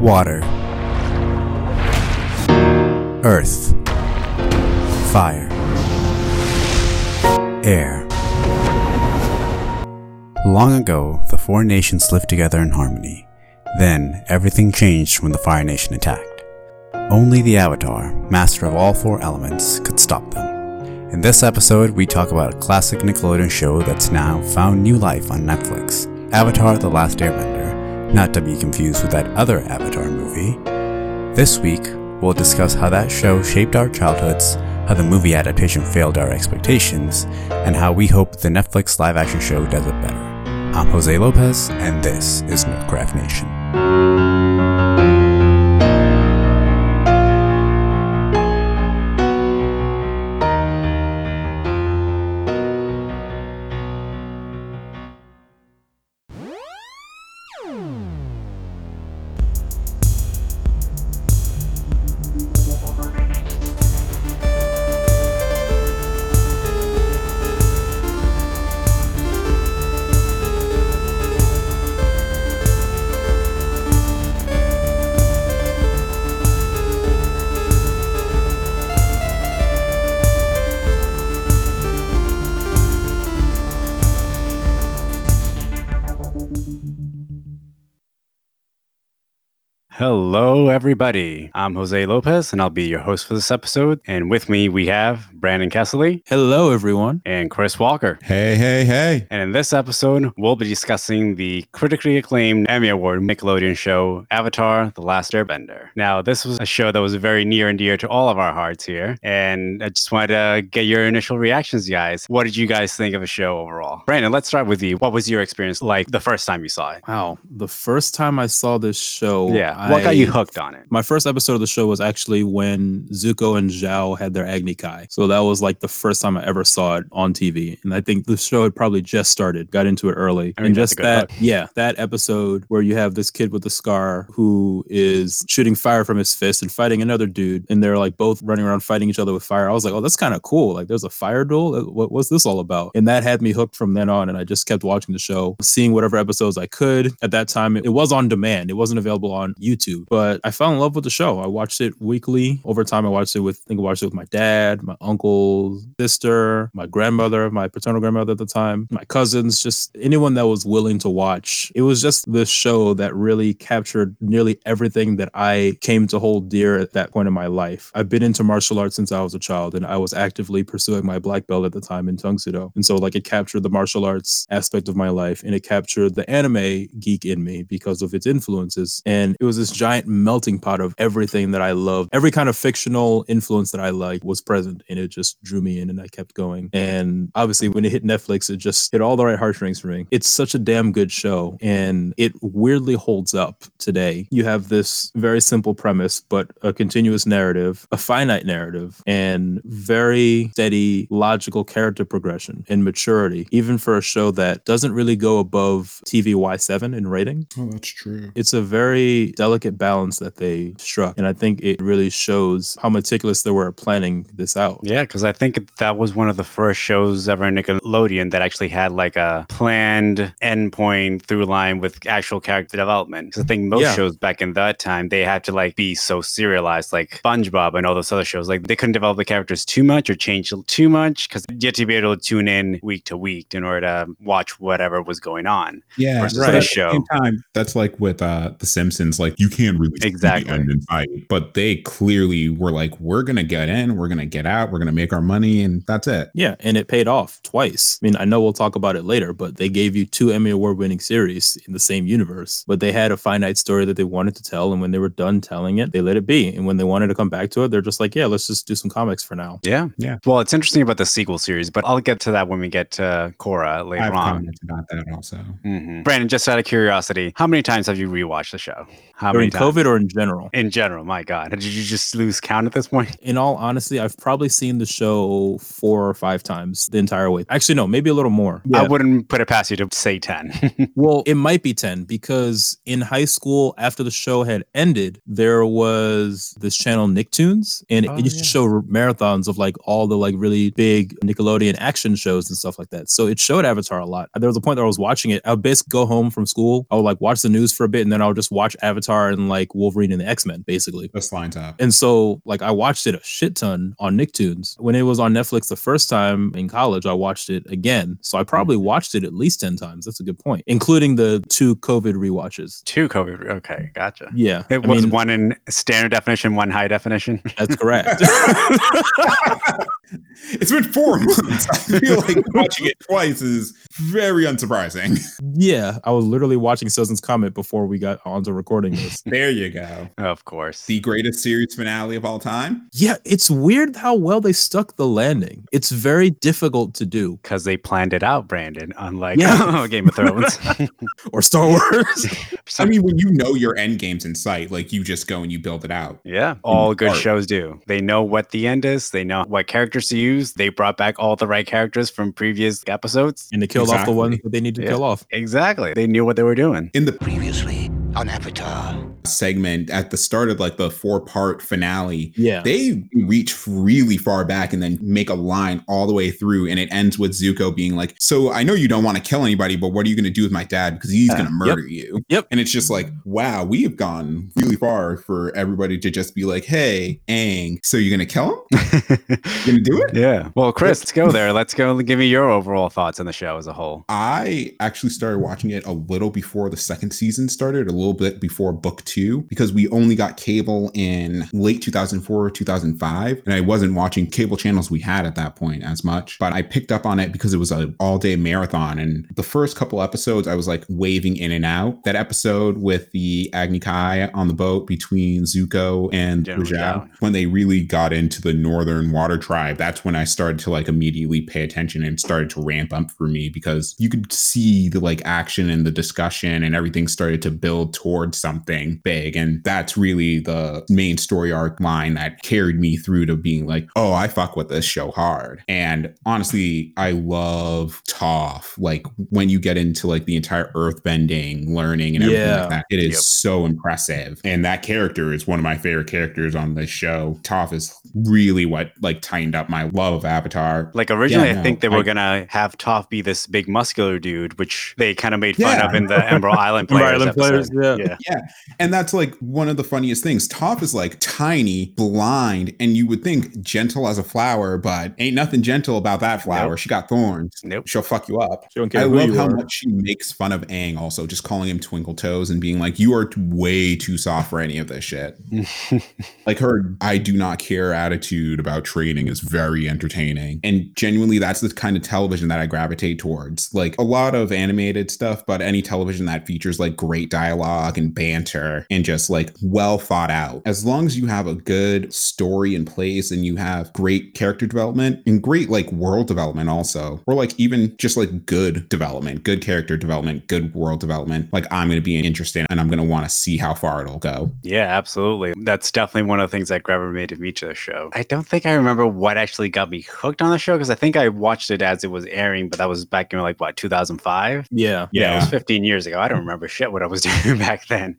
water, earth, fire, air. Long ago, the four nations lived together in harmony. Then, everything changed when the Fire Nation attacked. Only the Avatar, master of all four elements, could stop them. In this episode, we talk about a classic Nickelodeon show that's now found new life on Netflix Avatar The Last Airbender, not to be confused with that other Avatar movie. This week, we'll discuss how that show shaped our childhoods, how the movie adaptation failed our expectations, and how we hope the Netflix live action show does it better. I'm Jose Lopez, and this is Nerdcraft Nation. Everybody. I'm Jose Lopez, and I'll be your host for this episode. And with me, we have Brandon Kessley Hello, everyone. and Chris Walker. Hey, hey, hey. And in this episode, we'll be discussing the critically acclaimed Emmy Award Nickelodeon show Avatar The Last Airbender. Now, this was a show that was very near and dear to all of our hearts here. And I just wanted to get your initial reactions, guys. What did you guys think of the show overall? Brandon, let's start with you. What was your experience like the first time you saw it? Wow. The first time I saw this show, yeah. What got you hooked on it? My first episode of the show was actually when Zuko and Zhao had their Agni Kai. So that was like the first time I ever saw it on TV. And I think the show had probably just started, got into it early. I mean, and just that, hook. yeah, that episode where you have this kid with the scar who is shooting fire from his fist and fighting another dude. And they're like both running around fighting each other with fire. I was like, oh, that's kind of cool. Like there's a fire duel. Uh, What, what's this all about? And that had me hooked from then on. And I just kept watching the show, seeing whatever episodes I could. At that time, it, it was on demand. It wasn't available on YouTube, but I fell in love with the show. I watched it weekly. Over time, I watched it with, I think I watched it with my dad, my uncle, sister, my grandmother, my paternal grandmother at the time, my cousins, just anyone that was willing to watch. It was just this show that really captured nearly everything that I came to hold dear at that point in my life. I've been into martial arts since I was a child and I was actively pursuing my black belt at the time in Tang Soo Do. And so like it captured the martial arts aspect of my life and it captured the anime geek in me because of its influences. And it was this giant melting pot of everything that I loved. Every kind of fictional influence that I like was present and it just drew me in and I kept going. And obviously when it hit Netflix, it just hit all the right heartstrings for me. It's such a damn good show and it weirdly holds up today. You have this very simple premise, but a continuous narrative, a finite narrative, and very steady, logical character progression and maturity, even for a show that doesn't really go above TV Y7 in rating Oh, that's true. it's a very delicate balance that they struck and i think it really shows how meticulous they were at planning this out Yeah, because I think that was one of the first shows ever in Nickelodeon that actually had like a planned endpoint through line with actual character development. Because I think most Yeah. shows back in that time they had to like be so serialized, like SpongeBob and all those other shows. Like they couldn't develop the characters too much or change too much because you had to be able to tune in week to week in order to watch whatever was going on. Yeah, Versus but at the show. same time, that's like with uh The Simpsons. Like you can't really see the end in sight, but they clearly were like, "We're gonna get in, we're gonna get out, we're gonna make our money, and that's it." yeah and it paid off twice i mean i know we'll talk about it later but they gave you two emmy award winning series in the same universe but they had a finite story that they wanted to tell and when they were done telling it they let it be and when they wanted to come back to it they're just like yeah let's just do some comics for now Yeah, Yeah. Well, it's interesting about the sequel series, but I'll get to that when we get to Korra I later have on. comments about that also. Mhm. Brandon, just out of curiosity, how many times have you rewatched the show? How during many times? covid or in general in general? My God, did you just lose count at this point? in all honesty, I've probably seen the show four or five times the entire way. Actually, no, maybe a little more. I wouldn't put it past you to say ten. Well, it might be 10 because in high school, after the show had ended, there was this channel Nicktoons, and Oh, it used yeah. to show marathons of like all the like really big Nickelodeon action shows and stuff like that. So it showed Avatar a lot. There was a point that I was watching it. I would basically go home from school, I would like watch the news for a bit, and then I would just watch Avatar Avatar and like Wolverine and the X Men, basically. This lines up. And so, like, I watched it a shit ton on Nicktoons. When it was on Netflix the first time in college, I watched it again. So I probably mm-hmm. watched it at least 10 times. That's a good point, including the two COVID rewatches. Two COVID. Okay, gotcha. Yeah. It I was mean, one in standard definition, one high definition. That's correct. it's been four months. I feel like watching it twice is very unsurprising. yeah. I was literally watching Sozin's Comet before we got onto recording this. There you go. of course. The greatest series finale of all time. Yeah. It's weird how well they stuck the landing. It's very difficult to do. Because they planned it out, Brandon, unlike Yeah. Game of Thrones. Or Star Wars. I mean, when you know your end game's in sight, like you just go and you build it out. Yeah, all good art. shows do. They know what the end is. They know what characters to use. They brought back all the right characters from previous episodes. and they killed off the ones that they need to Yeah. kill off. Exactly. They knew what they were doing. In the Previously on Avatar. Segment at the start of like the four part finale, Yeah. they reach really far back and then make a line all the way through and it ends with zuko being like so i know you don't want to kill anybody but what are you going to do with my dad because he's Yeah. going to murder you Yep. and it's just like wow we have gone really far for everybody to just be like hey Aang, so you're going to kill him going to do it yeah. Well, Chris, let's go there. Let's go give me your overall thoughts on the show as a whole. I actually started watching it a little before the second season started, a little bit before book two, because we only got cable in late 2004, 2005. And I wasn't watching cable channels we had at that point as much. But I picked up on it because it was an all day marathon. And the first couple episodes, I was like waving in and out. That episode with the Agni Kai on the boat between Zuko and Zhao. when they really got into the Northern Water Tribe, that's when I started to like immediately pay attention and started to ramp up for me because you could see the like action and the discussion and everything started to build towards something big. And that's really the main story arc line that carried me through to being like, oh, I fuck with this show hard. And honestly, I love Toph. Like when you get into like the entire earth bending, learning, and everything Yeah. like that, it is Yep. so impressive. And that character is one of my favorite characters on this show. Toph is really what like tightened up my love of Avatar. Like originally, Yeah, I no, think they were I- gonna have Toph be this big muscular dude, which they kind of made fun Yeah. of in the Emerald Island Emerald Players Island Players, episode. yeah. yeah. And that's like one of the funniest things. Toph is like tiny, blind, and you would think gentle as a flower, but ain't nothing gentle about that flower. Nope. She got thorns. Nope. She'll fuck you up. She don't care I love how are. much she makes fun of Aang also, just calling him twinkle toes and being like, you are way too soft for any of this shit. like her I do not care attitude about training is very entertaining. And genuinely that's the kind of television that I gravitate towards. Like a lot of animated stuff, but any television that features like great dialogue and banter and just like well thought out. As long as you have a good story in place and you have great character development and great like world development also, or like even just like good development, good character development, good world development, like I'm going to be interested and I'm going to want to see how far it'll go. Yeah, absolutely. That's definitely one of the things that gravitated me to meet the show. I don't think I remember what actually got me hooked on the show because I think I watched it as it was airing, but that was back in like what 2005. Yeah. Yeah, it was 15 years ago. I don't remember shit what I was doing back then,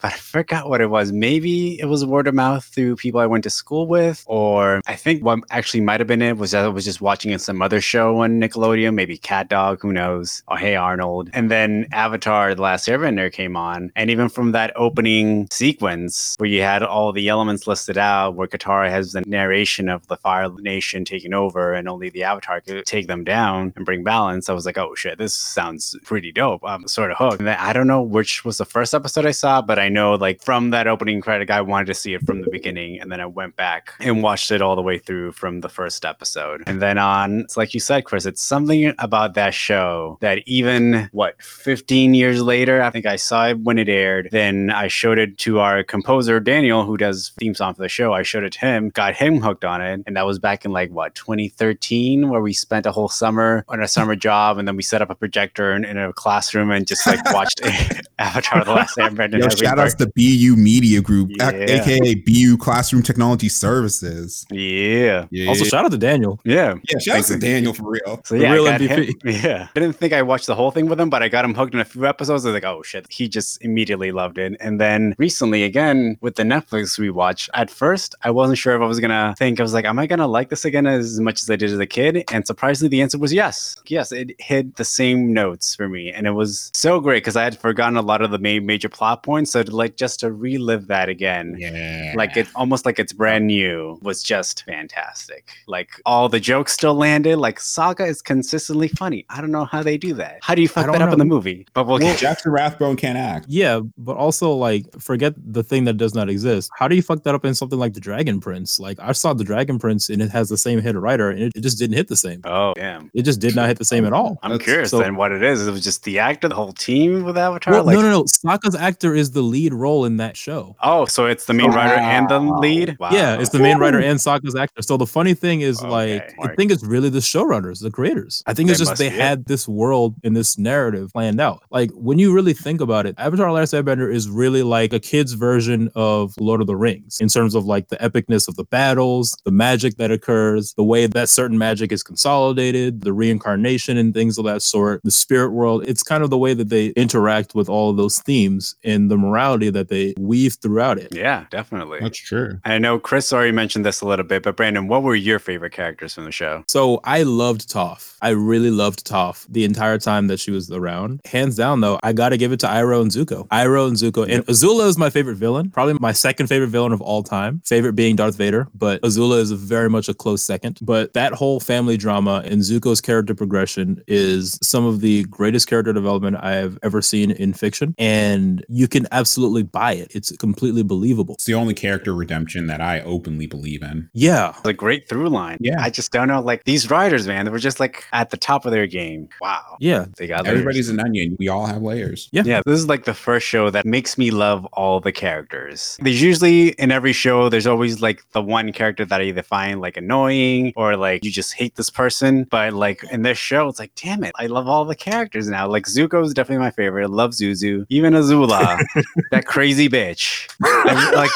but I forgot what it was. Maybe it was word of mouth through people I went to school with, or I think what actually might have been it was that I was just watching some other show on Nickelodeon, maybe Cat Dog, who knows, or Hey Arnold. And then Avatar: The Last Airbender came on, and even from that opening sequence where you had all the elements listed out, where Katara has the narration of the Fire Nation taking over, and only the Avatar could take them down and bring balance, I was like, oh shit, this sounds pretty dope. I'm sort of hooked. And then I don't know which was the first episode I saw, but I know like from that opening credit, I wanted to see it from the beginning, and then I went back and watched it all the way through from the first episode. And then on, it's like you said, Chris, it's something about that show that even what 15 years later, I think I saw it when it aired. Then I showed it to our composer Daniel, who does theme song for the show. I showed it to him, got him hooked on it, and that was back in like what 2013, where we spent a whole summer on a summer job, and then we set up a projector in, in a classroom and just like watched Avatar: The Last Airbender. Yo, shout part. outs to BU Media Group, Yeah. a- aka BU Classroom Technology Services. Yeah. Yeah, Also, shout out to Daniel. Yeah. yeah, shout out to Daniel for real. So yeah, real I him, MVP. yeah. I didn't think I watched the whole thing with him, but I got him hooked in a few episodes. I was like, oh shit. He just immediately loved it. And then recently, again, with the Netflix rewatch, at first I wasn't sure if I was gonna think, I was like, am I gonna like this again as much as I did as a kid? And surprisingly, the answer was yes. Yes, it hit the same notes for me. And it was so great because I had forgotten a lot of the main major plot points. So like just to relive that again. Yeah. Like it's almost like it's brand new was just fantastic. Like all the jokes still landed. Like Sokka is consistently funny. I don't know how they do that. How do you fuck don't that up in the movie? But we'll Well, Jackson Rathbone can't act. Yeah, but also like forget the thing that does not exist. How do you fuck that up in something like the Dragon Prince? Like I saw the Dragon Prince and it has the same hit writer and it, it just didn't hit the same. Oh damn. It just did not hit the same at all. I'm That's- curious so- then what it is. It was just the actor, the whole team with Avatar. Well, like, no, no, no. Sokka's actor is the lead role in that show. Oh, so it's the main writer and the lead. Wow. Yeah, it's the main writer and Sokka's actor. So the funny thing is, Okay, like, I think it's really the showrunners, the creators. I think They it's just they be it. had this world and this narrative planned out. Like when you really think about it, Avatar: Last Airbender is really like a kid's version of Lord of the Rings in terms of like the epicness of the battles, the magic that occurs, the way that certain magic is consolidated, the reincarnation and things of that sort, the spirit world. It's kind of the way that they interact with all of those themes and the morality that they weave throughout it. Yeah, definitely. That's true. I know Chris already mentioned this a little bit, but Brandon, what were your favorite characters from the show? So I loved Toph. I really loved Toph the entire time that she was around. Hands down, though, I got to give it to Iroh and Zuko. Iroh and Zuko. And Azula is my favorite villain, probably my second favorite villain of all time. Favorite being Darth Vader, but Azula is very much a close second. But that whole family drama and Zuko's character progression is some of the greatest character development I have ever seen in fiction. And you can absolutely buy it. It's completely believable. It's the only character redemption that I openly believe in. Yeah. It's a great through line. Yeah. I just don't know. Like these writers, man, they were just like at the top of their game. Wow. Yeah. They got layers. Everybody's an onion. We all have layers. Yeah. Yeah, this is like the first show that makes me love all the characters. There's usually in every show, there's always like the one character that I either find like annoying or like you just hate this person. But like in this show, it's like, damn it, I love all the characters now. Like Zuko is definitely my favorite. I love Zuzu. Even Azula, that crazy bitch. I, like,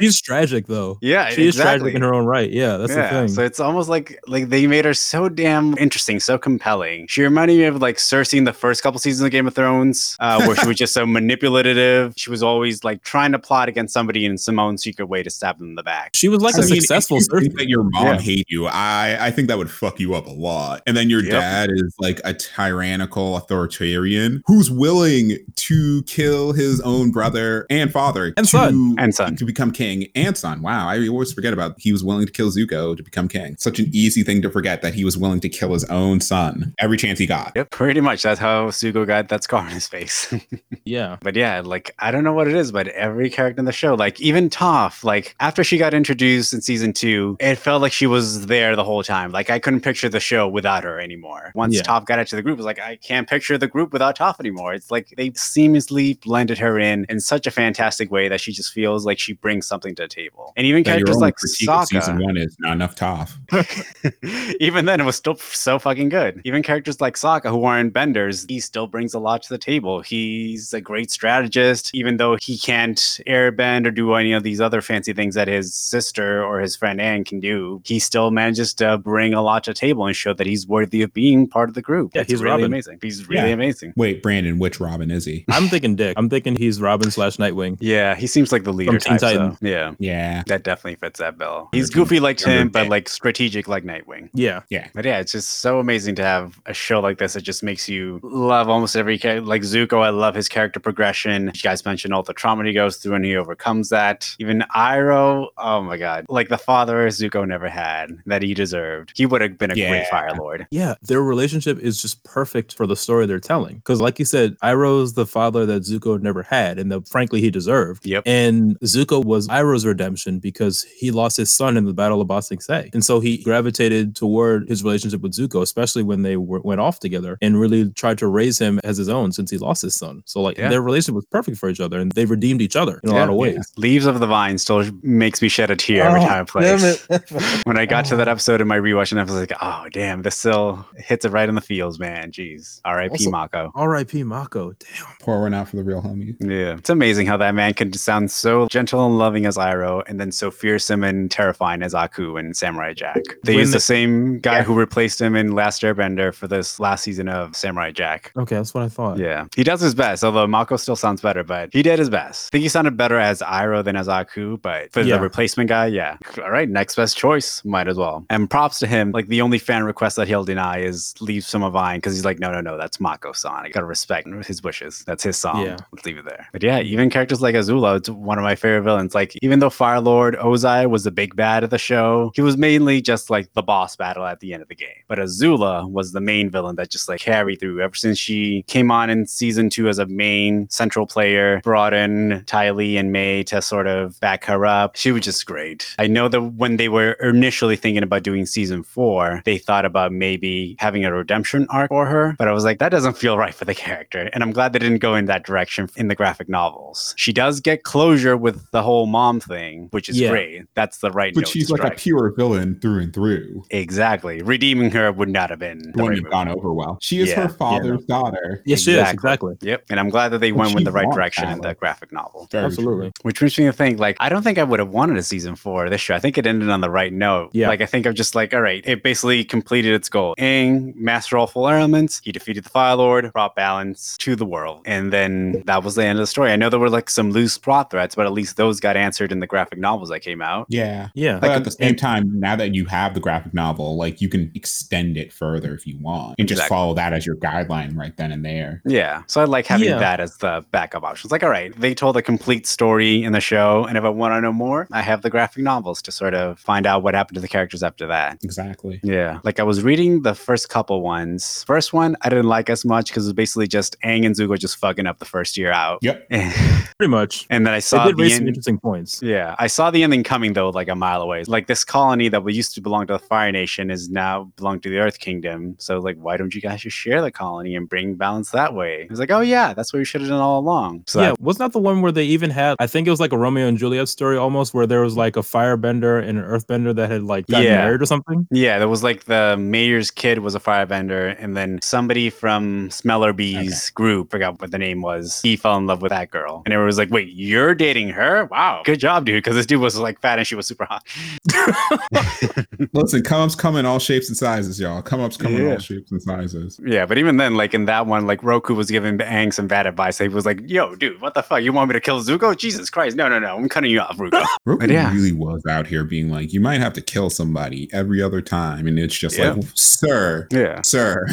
She's tragic, though. yeah, She is exactly. tragic in her own right. Yeah, that's the thing. So it's almost like like they made her so damn interesting, so compelling. She reminded me of like Cersei in the first couple seasons of Game of Thrones, uh, where she was just so manipulative. She was always like trying to plot against somebody in Simone's secret way to stab them in the back. She was like I a mean, if successful you think Cersei. that your mom Yeah. hate you. I I think that would fuck you up a lot. And then your Yep. dad is like a tyrannical authoritarian who's willing to kill his own brother and father And to, son. And son. to become king and son. Wow, I always forget about he was willing to kill Zuko to become king. Such an easy thing to forget that he was willing to kill his own son every chance he got. Yep, pretty much. That's how Zuko got that scar on his face. Yeah. But yeah, like I don't know what it is, but every character in the show, like even Toph, like after she got introduced in season two, it felt like she was there the whole time. Like I couldn't picture the show without her anymore. Once Yeah. Toph got into the group, it was like I can't picture the group without Toph anymore. It's like they seamlessly blended her in in such a fantastic way that she just feels like she brings something to the table. And even That your characters like critique of season Sokka, one is not enough Toph. even then it was still so fucking good. Even characters like Sokka who aren't benders, he still brings a lot to the table. He's a great strategist, even though he can't airbend or do any of these other fancy things that his sister or his friend Aang can do. He still manages to bring a lot to the table and show that he's worthy of being part of the group. Yeah, It's he's really Robin. amazing. He's really Yeah. amazing. Wait, Brandon, which Robin is he? I'm thinking Dick. I'm thinking he's Robin slash Nightwing. Yeah, he seems like the leader Teen type. So, yeah. Yeah. That definitely fits that bill. He's goofy like Tim, but like strategic like Nightwing. Yeah. Yeah. But yeah, it's just so amazing to have a show like this. It just makes you love almost every character. Like Zuko, I love his character progression. You guys mentioned all the trauma he goes through and he overcomes that. Even Iroh, oh my god, like the father Zuko never had that he deserved. He would have been a great Fire Lord. Yeah. Their relationship is just perfect for the story they're telling. Because, like you said, Iroh's the father that Zuko never had and that, frankly, he deserved. Yep. And Zuko was Iroh's redemption because he lost his son in the Battle of Ba Sing Se. And so he gravitated toward his relationship with Zuko, especially when they were, went off together and really tried to raise him as his own since he lost his son. So, like, Yeah. their relationship was perfect for each other and they redeemed each other in a lot of Yeah. ways. Leaves of the Vine still makes me shed a tear every Oh, time I play. it. when I got to oh. that episode in my rewatch, and I was like, "Oh, damn! This still hits it right in the feels, man. Jeez, R.I.P. Also- Mako." R.I.P. Mako. Damn. Pour one out for the real homie. Yeah, it's amazing how that man can sound so gentle and loving as Iroh, and then so fearsome and terrifying as Aku and Samurai Jack. They When used they- the same guy Yeah. who replaced him in Last Airbender for this last season of Samurai Jack. Okay, that's what I thought. Yeah, he does his best. Although Mako still sounds better, but he did his best. I think he sounded better as Iroh than as Aku. But for Yeah. the replacement guy, yeah. All right, next best choice, might as well. And props to him. Like the only fan request that he'll deny is leave some of Vine because he's like, no, no, no, that's Mako's song. I gotta respect his wishes. That's his song. Yeah. Let's leave it there. But yeah, even characters like Azula, it's one of my favorite villains. Like even though Fire Lord Ozai was the big bad of the show, he was mainly just like the boss battle at the end of the game. But Azula was the main villain that just like carried through ever since she came on in season two as a main central player, brought in Ty Lee and Mai to sort of back her up. She was just great. I know that when they were initially thinking about doing season four, they thought about maybe having a redemption arc for her, but I was like, that doesn't feel right for the character. And I'm glad they didn't go in that direction in the graphic novels. She does get closure with the whole mom thing, which is Yeah. great. That's the right But note to she's like a pure villain through and through. Exactly. Redeeming her would not have been the Wouldn't right have gone over well. She is Yeah. her father's daughter. Yes, she is exactly. Yep. And I'm glad that they Well, went with the right wants direction in the graphic novel. Very Absolutely. Which makes me think, like, I don't think I would have wanted a season four this show. I think it ended on the right note. Yeah. Like, I think I'm just like, all right, it basically completed its goal. Aang, master all full elements. He defeated the Fire Lord, brought balance to the world. And then that was the end of the story. I know there were like some loose plot threads, but at least those got answered in the graphic novels that came out. Yeah. Yeah. But at the same time, now that you have the graphic novel, like you can extend it further if you want and just follow that as your guideline right then and there. Yeah. So I like having Yeah. that as the backup option. It's like, all right, they told a complete story in the show. And if I want to know more, I have the graphic novels to sort of find out what happened to the characters after that. Exactly. Yeah. Like I was reading the first couple ones. First one, I didn't like as much because it was basically just Aang and Zuko just fucking up the first year out. Yep. and Pretty much. And then I They saw did the raise some interesting points. Yeah, I saw the ending coming though, like a mile away. Like this colony that we used to belong to the Fire Nation is now belong to the Earth Kingdom. So like, why don't you guys just share the colony and bring balance that way? It's like, oh yeah, that's what we should have done all along. So yeah, that- wasn't the one where they even had? I think it was like a Romeo and Juliet story almost, where there was like a firebender and an earthbender that had like got Yeah. married or something. yeah, there was like the mayor's kid was a firebender, and then somebody from Smellerbee's group, forgot what the name was, he fell in love with that girl, and it was like, wait, you're dating her? Wow, good job, dude, because this dude was like fat and she was super hot. Listen, come ups come in all shapes and sizes, y'all. Come ups come in all shapes and sizes. Yeah, but even then, like in that one, like Roku was giving Aang some bad advice. He was like, "Yo, dude, what the fuck? You want me to kill Zuko? Jesus Christ! No, no, no! I'm cutting you off, Ruko." Roku But yeah. really was out here being like, you might have to kill somebody every other time. And it's just Yeah. like, sir, yeah, sir,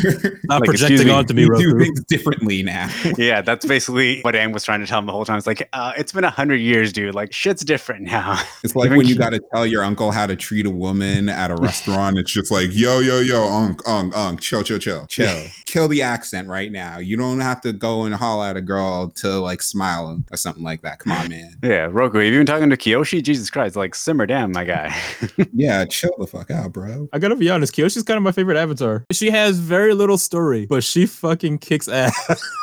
Not Like, projecting me, onto me, we do things differently now. yeah. That's basically what Aang was trying to tell him the whole time. It's like, uh, it's been a hundred years, dude. Like, shit's different now. It's like Even when you Ki- got to tell your uncle how to treat a woman at a restaurant. It's just like, yo, yo, yo, unk, unk, unk, chill, chill, chill, chill. Kill the accent right now. You don't have to go and holler at a girl to like smile or something like that. Come on, man. yeah, Roku. Have you been talking to Kyoshi? Jesus Christ! Like, simmer down, my guy. Yeah, chill the fuck out, bro. I gotta be honest, Kyoshi's kind of my favorite avatar. She has very little story, but she fucking kicks ass.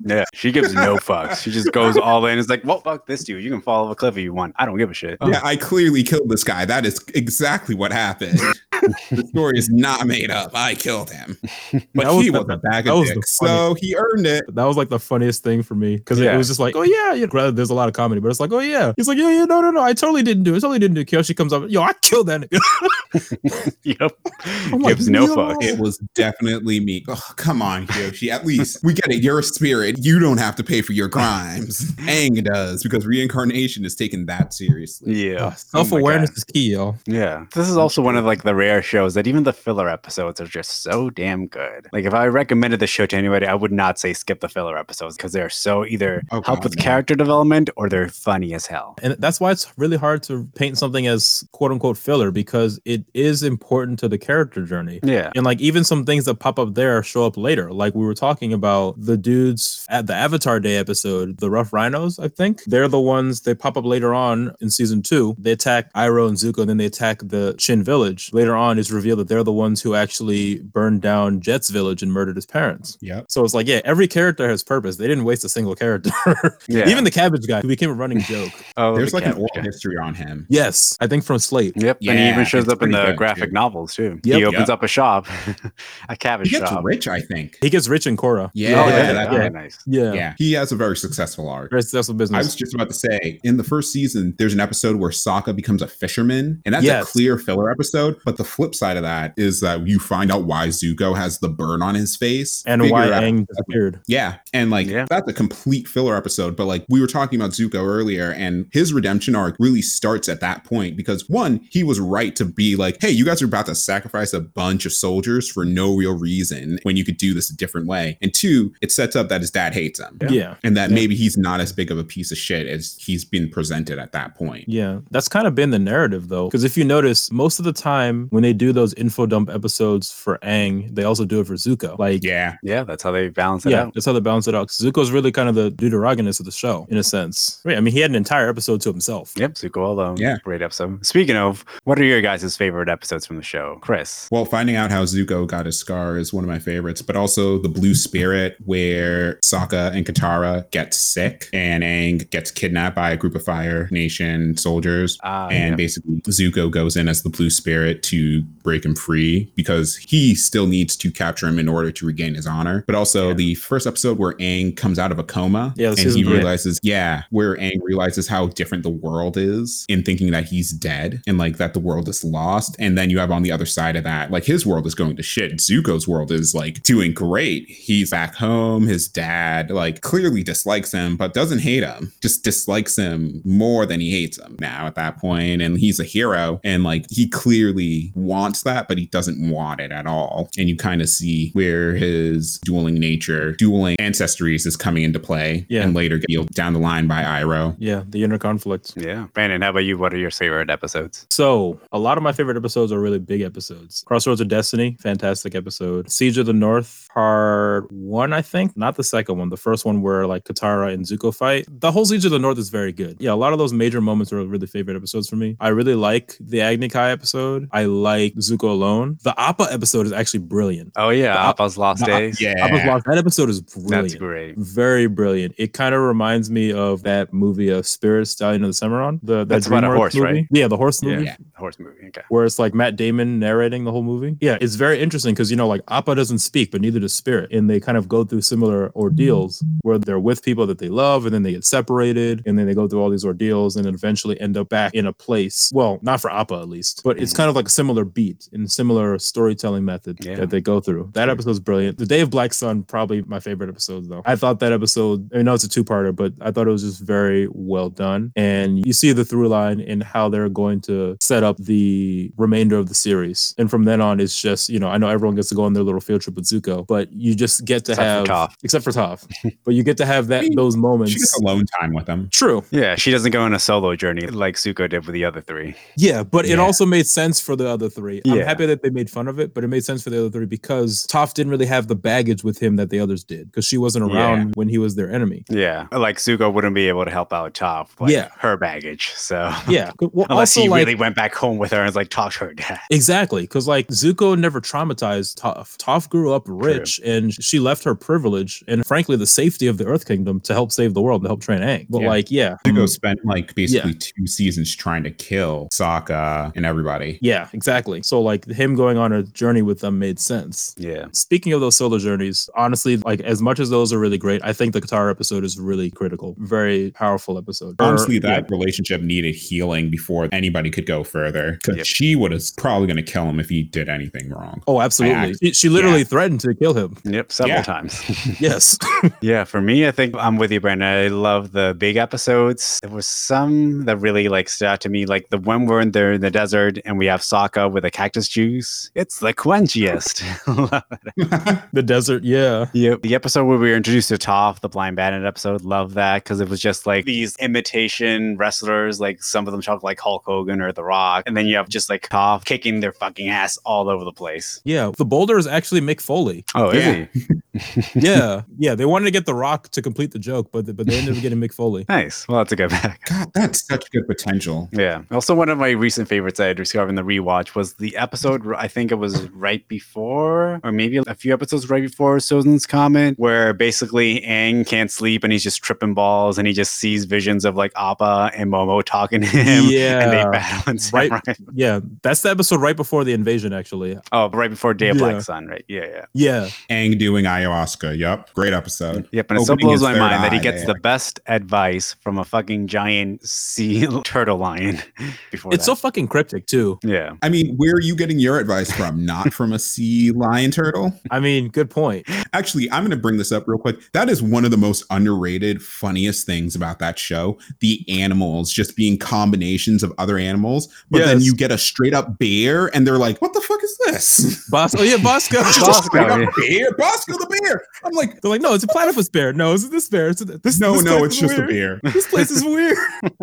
yeah, she gives no fucks. She just goes all in. It's like, well, fuck this dude. You can fall off a cliff if you want. I don't give a shit. Yeah, I clearly killed this guy. That is exactly what happened. the story is not made up. I killed him. But That was he the- was a bag that of dicks, so he earned it. that was like the funniest thing for me because it Yeah. was just like, oh yeah, you know, there's a lot of comedy, but it's like, oh yeah. He's like, yeah, yeah, no, no, no, I totally didn't do it. I totally didn't do it. Kyoshi comes up, yo, I killed that yep. I'm like, no yo. fucks. It was definitely me. Oh, come on, Yoshi. At least we get it. You're a spirit. You don't have to pay for your crimes. Aang does because reincarnation is taken that seriously. Yeah. Oh Self awareness is key, yo. Yeah. This is also one of like the rare shows that even the filler episodes are just so damn good. Like if I recommended the show to anybody, I would not say skip the filler episodes because they're so either Oh, help God, with no. character development or they're funny as hell. And that's why it's really hard to paint something as quote unquote filler because it is important to the character journey. Yeah. And like even some things that pop up there show up later. Like we were talking about the dudes at the Avatar Day episode, the Rough Rhinos, I think. They're the ones they pop up later on in season two. They attack Iroh and Zuko, and then they attack the Chin village. Later on it's revealed that they're the ones who actually burned down Jet's village and murdered his parents. Yeah. So it's like, yeah, every character has purpose. They didn't waste a single character. Yeah. Even the cabbage guy who became a running joke. Oh, There's the like an cabbage oral guy. history on him. Yes, I think from Slate. Yep, Yeah, and he even shows up in the good, graphic too. novels too. Yep. he opens Yep. up a shop, a cabbage He gets shop. rich, I think. He gets rich in Korra. Yeah, oh, yeah, that- oh, yeah. nice. Yeah. yeah. He has a very successful arc. Very successful business. I was just about to say, in the first season, there's an episode where Sokka becomes a fisherman, and that's Yes. a clear filler episode. But the flip side of that is that you find out why Zuko has the burn on his face, and why out- Aang disappeared. Yeah, and like Yeah. that's a complete filler episode. But like we were talking about Zuko earlier, and his redemption arc really starts at that point because one, he was right to be like, "Hey, you guys are about to sacrifice a bunch of soldiers for no real reason when you could do this a different way." And two, it sets up that his dad hates him. Yeah. And that Yeah. maybe he's not as big of a piece of shit as he's been presented at that point. Yeah, that's kind of been the narrative though, because if you notice, most of the time when they do those info dump episodes for Aang, they also do it for Zuko. Like, Yeah. Yeah, that's how they balance it yeah, out. that's how they balance it out. 'Cause Zuko's really kind of the deuteragonist of the show, in a sense. Right? I mean, he had an entire episode to himself. Yep, Zuko alone. Yeah. great episode. Speaking of, what are your guys' favorite episodes from the show, Chris? Well, finding out how Zuko got his scar is one of my favorites, but also the Blue Spirit, where Sokka and Katara get sick and Aang gets kidnapped by a group of Fire Nation soldiers. Ah, and yeah. basically, Zuko goes in as the Blue Spirit to break him free because he still needs to capture him in order to regain his honor. But also, Yeah. the first episode where Aang comes out of a coma Yeah, and he realizes, yeah, where Aang realizes how different the world is in thinking that he's dead and like that the world is lost. And then you have on the other side of that, like his world is going to shit. Zuko's world is like doing great. He's back home. His dad, like, clearly dislikes him, but doesn't hate him, just dislikes him more than he hates him now at that point. And he's a hero. And like, he clearly wants that, but he doesn't want it at all. And you kind of see where his dueling nature, dueling ancestries is coming into play. Yeah. And later get down the line by Iroh. Yeah, the inner conflict. Yeah. Brandon, how about you? What are your favorite episodes? So, a lot of my favorite episodes are really big episodes. Crossroads of Destiny, fantastic episode. Siege of the North, part one, I think. Not the second one, the first one where like Katara and Zuko fight. The whole Siege of the North is very good. Yeah, a lot of those major moments are really favorite episodes for me. I really like the Agni Kai episode. I like Zuko alone. The Appa episode is actually brilliant. Oh yeah, The- Appa's Lost Days. Yeah. Appa's Lost, that episode is brilliant. That's great. Very brilliant. It kind of reminds me of that movie of Spirit Stallion of the Cimarron. The that That's about a horse, movie. right? Yeah, the horse movie Yeah. Horse movie. Okay. where it's like Matt Damon narrating the whole movie. Yeah, it's very interesting because you know, like Appa doesn't speak, but neither does Spirit, and they kind of go through similar ordeals where they're with people that they love, and then they get separated, and then they go through all these ordeals, and then eventually end up back in a place. Well, not for Appa at least, but it's kind of like a similar beat and similar storytelling method Yeah. that they go through. That episode's brilliant. The Day of Black Sun, probably my favorite episode though. I thought that episode. I know it's a two-parter, but I thought it was just very well done, and you see the through line in how they're going to set up the remainder of the series. And from then on, it's just, you know, I know everyone gets to go on their little field trip with Zuko, but you just get to Except for have, Toph. except for Toph, but you get to have that, I mean, those She moments. gets alone time with them. True. Yeah, she doesn't go on a solo journey like Zuko did with the other three. Yeah, but it also made sense for the other three. I'm happy that they made fun of it, but it made sense for the other three because Toph didn't really have the baggage with him that the others did because she wasn't Yeah. around when he was their enemy. Yeah, like Zuko wouldn't be able to help out Toph. Like, Yeah. her baggage. So Yeah. Well, unless also, he like, really went back home with her and was like talk to her dad. Exactly, because like Zuko never traumatized Toph. Toph grew up rich, and she left her privilege and frankly the safety of the Earth Kingdom to help save the world and help train Aang. But Yeah. like, yeah, Zuko mm, spent like basically two seasons trying to kill Sokka and everybody. yeah, exactly. So like him going on a journey with them made sense. Yeah. Speaking of those solo journeys, honestly, like as much as those are really great, I think the Katara episode is really critical. Very powerful episode. Or- Honestly, that yeah, relationship needed healing before anybody could go further. Because Yep. she would have probably going to kill him if he did anything wrong. Oh, absolutely. She, she literally yeah. threatened to kill him. Yep. Several Yeah. times. Yes. Yeah, for me, I think I'm with you, Brandon. I love the big episodes. There was some that really like stood out to me, like the one where they're in the desert and we have Sokka with a cactus juice. It's the quenchiest. The desert. Yeah. Yep. The episode where we were introduced to Toph, the blind bandit episode, love that because it was just like these imitation wrestlers, like some of them talk like Hulk Hogan or The Rock. rock, and then you have just like Toph kicking their fucking ass all over the place. Yeah, the boulder is actually Mick Foley. Oh, is Yeah. he? Yeah, yeah. They wanted to get the Rock to complete the joke, but but they ended up getting Mick Foley. Nice. Well, that's a good back. God, that's such good potential. Yeah. Also, one of my recent favorites I had discovered in the rewatch was the episode. I think it was right before, or maybe a few episodes right before Sozin's comet, where basically Aang can't sleep and he's just tripping balls, and he just sees visions of like Appa and Momo talking to him. Yeah, and they battle in right. Samurai. Yeah, that's the episode right before the invasion. Actually, Oh, right before Day of Yeah. Black Sun, right? Yeah, yeah. yeah. Aang doing ayahuasca. Yep. Great episode. Yep, and it still blows my third mind that he gets there. the best advice from a fucking giant sea turtle lion before It's so fucking cryptic too. yeah. I mean, where are you getting your advice from? Not from a sea lion turtle? I mean, good point. Actually, I'm going to bring this up real quick. That is one of the most underrated, funniest things about that show. The animals just being combinations of other animals, but then you get a straight up bear, and they're like, "What the fuck is this?" Boss. Oh yeah, Bosco. A Bosco, yeah. bear, Bosco the bear. I'm like, They're like, no, it's a platypus bear. No, it's this bear. It's this. no, this no, it's just a bear. This place is weird.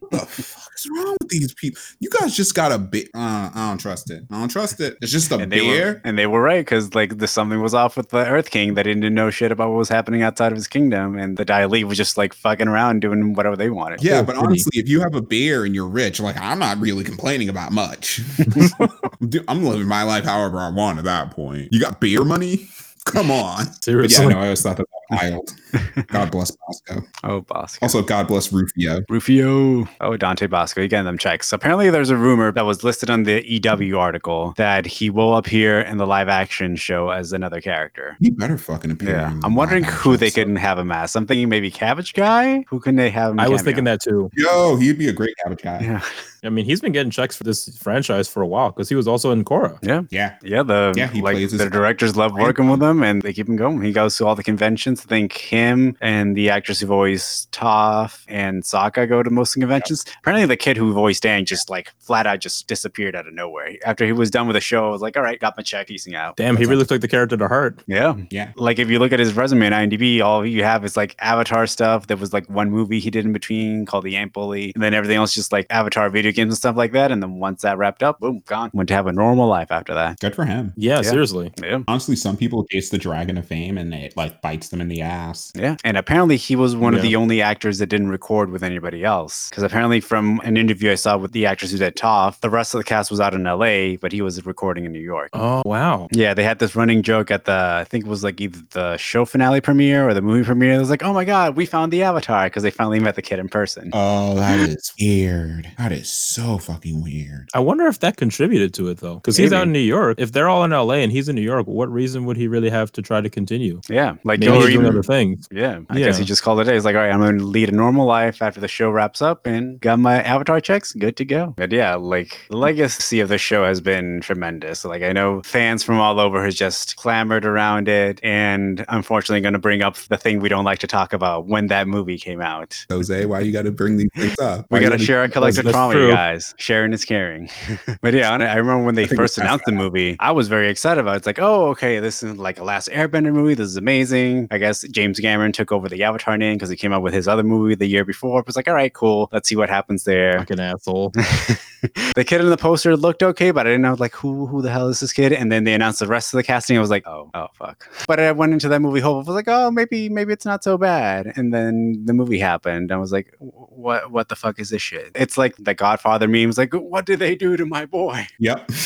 What the fuck is wrong with these people? You guys just got a bit. Uh, I don't trust it. I don't trust it. It's just a And they bear. were and they were right because like the something was off with the Earth King They didn't know shit about what was happening outside of his kingdom, and the Dai Li was just like fucking around doing whatever they wanted. Yeah, but pretty. honestly, if you have a bear and you're rich, like I'm not really complaining about much. Dude, I'm living my life however I want at that point. You got beer money? Come on. Seriously. yeah, no, I always thought that was wild. God bless Bosco. Oh, Bosco. Also, God bless Rufio. Rufio. Oh, Dante Basco. You getting them checks. Apparently, there's a rumor that was listed on the EW article that he will appear in the live action show as another character. He better fucking appear. Yeah, I'm wondering live who they action can have him as. I'm thinking maybe Cabbage Guy. Who can they have? Him I was cameo? thinking that too. Yo, he'd be a great cabbage guy. Yeah, I mean, he's been getting checks for this franchise for a while because he was also in Korra. yeah, Yeah. yeah. The Yeah, he like plays the directors love working with him, and they keep him going. He goes to all the conventions. I think him and the actress who voiced Toph and Sokka go to most of the conventions. Apparently, the kid who voiced Aang just like flat out just disappeared out of nowhere. After he was done with the show, I was like, all right, got my check, piecing out. Damn, he really took the character to heart. Yeah. Yeah. Like if you look at his resume on IMDb, all you have is like Avatar stuff. There was like one movie he did in between called The Ant Bully, and then everything else just like Avatar video games and stuff like that. And then once that wrapped up, boom, gone. Went to have a normal life after that. Good for him. Yeah, Yeah. seriously. Yeah. Honestly, some people chase the dragon of fame and it like bites them in the ass. Yeah. And apparently he was one of the only actors that didn't record with anybody else. Because apparently from an interview I saw with the actress who did Toph, the rest of the cast was out in LA, but he was recording in New York. Oh wow. Yeah, they had this running joke at the I think it was like either the show finale premiere or the movie premiere. It was like, oh my god, we found the avatar because they finally met the kid in person. Oh, that is weird. That is so fucking weird. I wonder if that contributed to it though, because he's out in New York. If they're all in LA and he's in New York, what reason would he really have to try to continue? Yeah, like Maybe he's doing other things. yeah. I guess he just called it a day. He's like, all right, I'm going to lead a normal life after the show wraps up and got my avatar checks, good to go. But yeah, like the legacy of the show has been tremendous. Like I know fans from all over has just clamored around it, and unfortunately, going to bring up the thing we don't like to talk about when that movie came out. Jose, why you got to bring these things up? We Why you gotta gotta- share our collective that's trauma, true. Guys. Sharing is caring. but yeah, I I remember when they first announced the movie, I was very excited about it. It's like, oh, okay, this is like a Last Airbender movie. This is amazing. I guess James Cameron took over the Avatar name because he came out with his other movie the year before. It was like, all right, cool. Let's see what happens there. Fucking asshole. the kid in the poster looked okay, but I didn't know like who who the hell is this kid? And then they announced the rest of the casting. I was like, oh, oh fuck. But I went into that movie hopeful. I was like, oh, maybe maybe it's not so bad. And then the movie happened. I was like, what what the fuck is this shit? It's like the Godfather memes. Like, what did they do to my boy? Yep.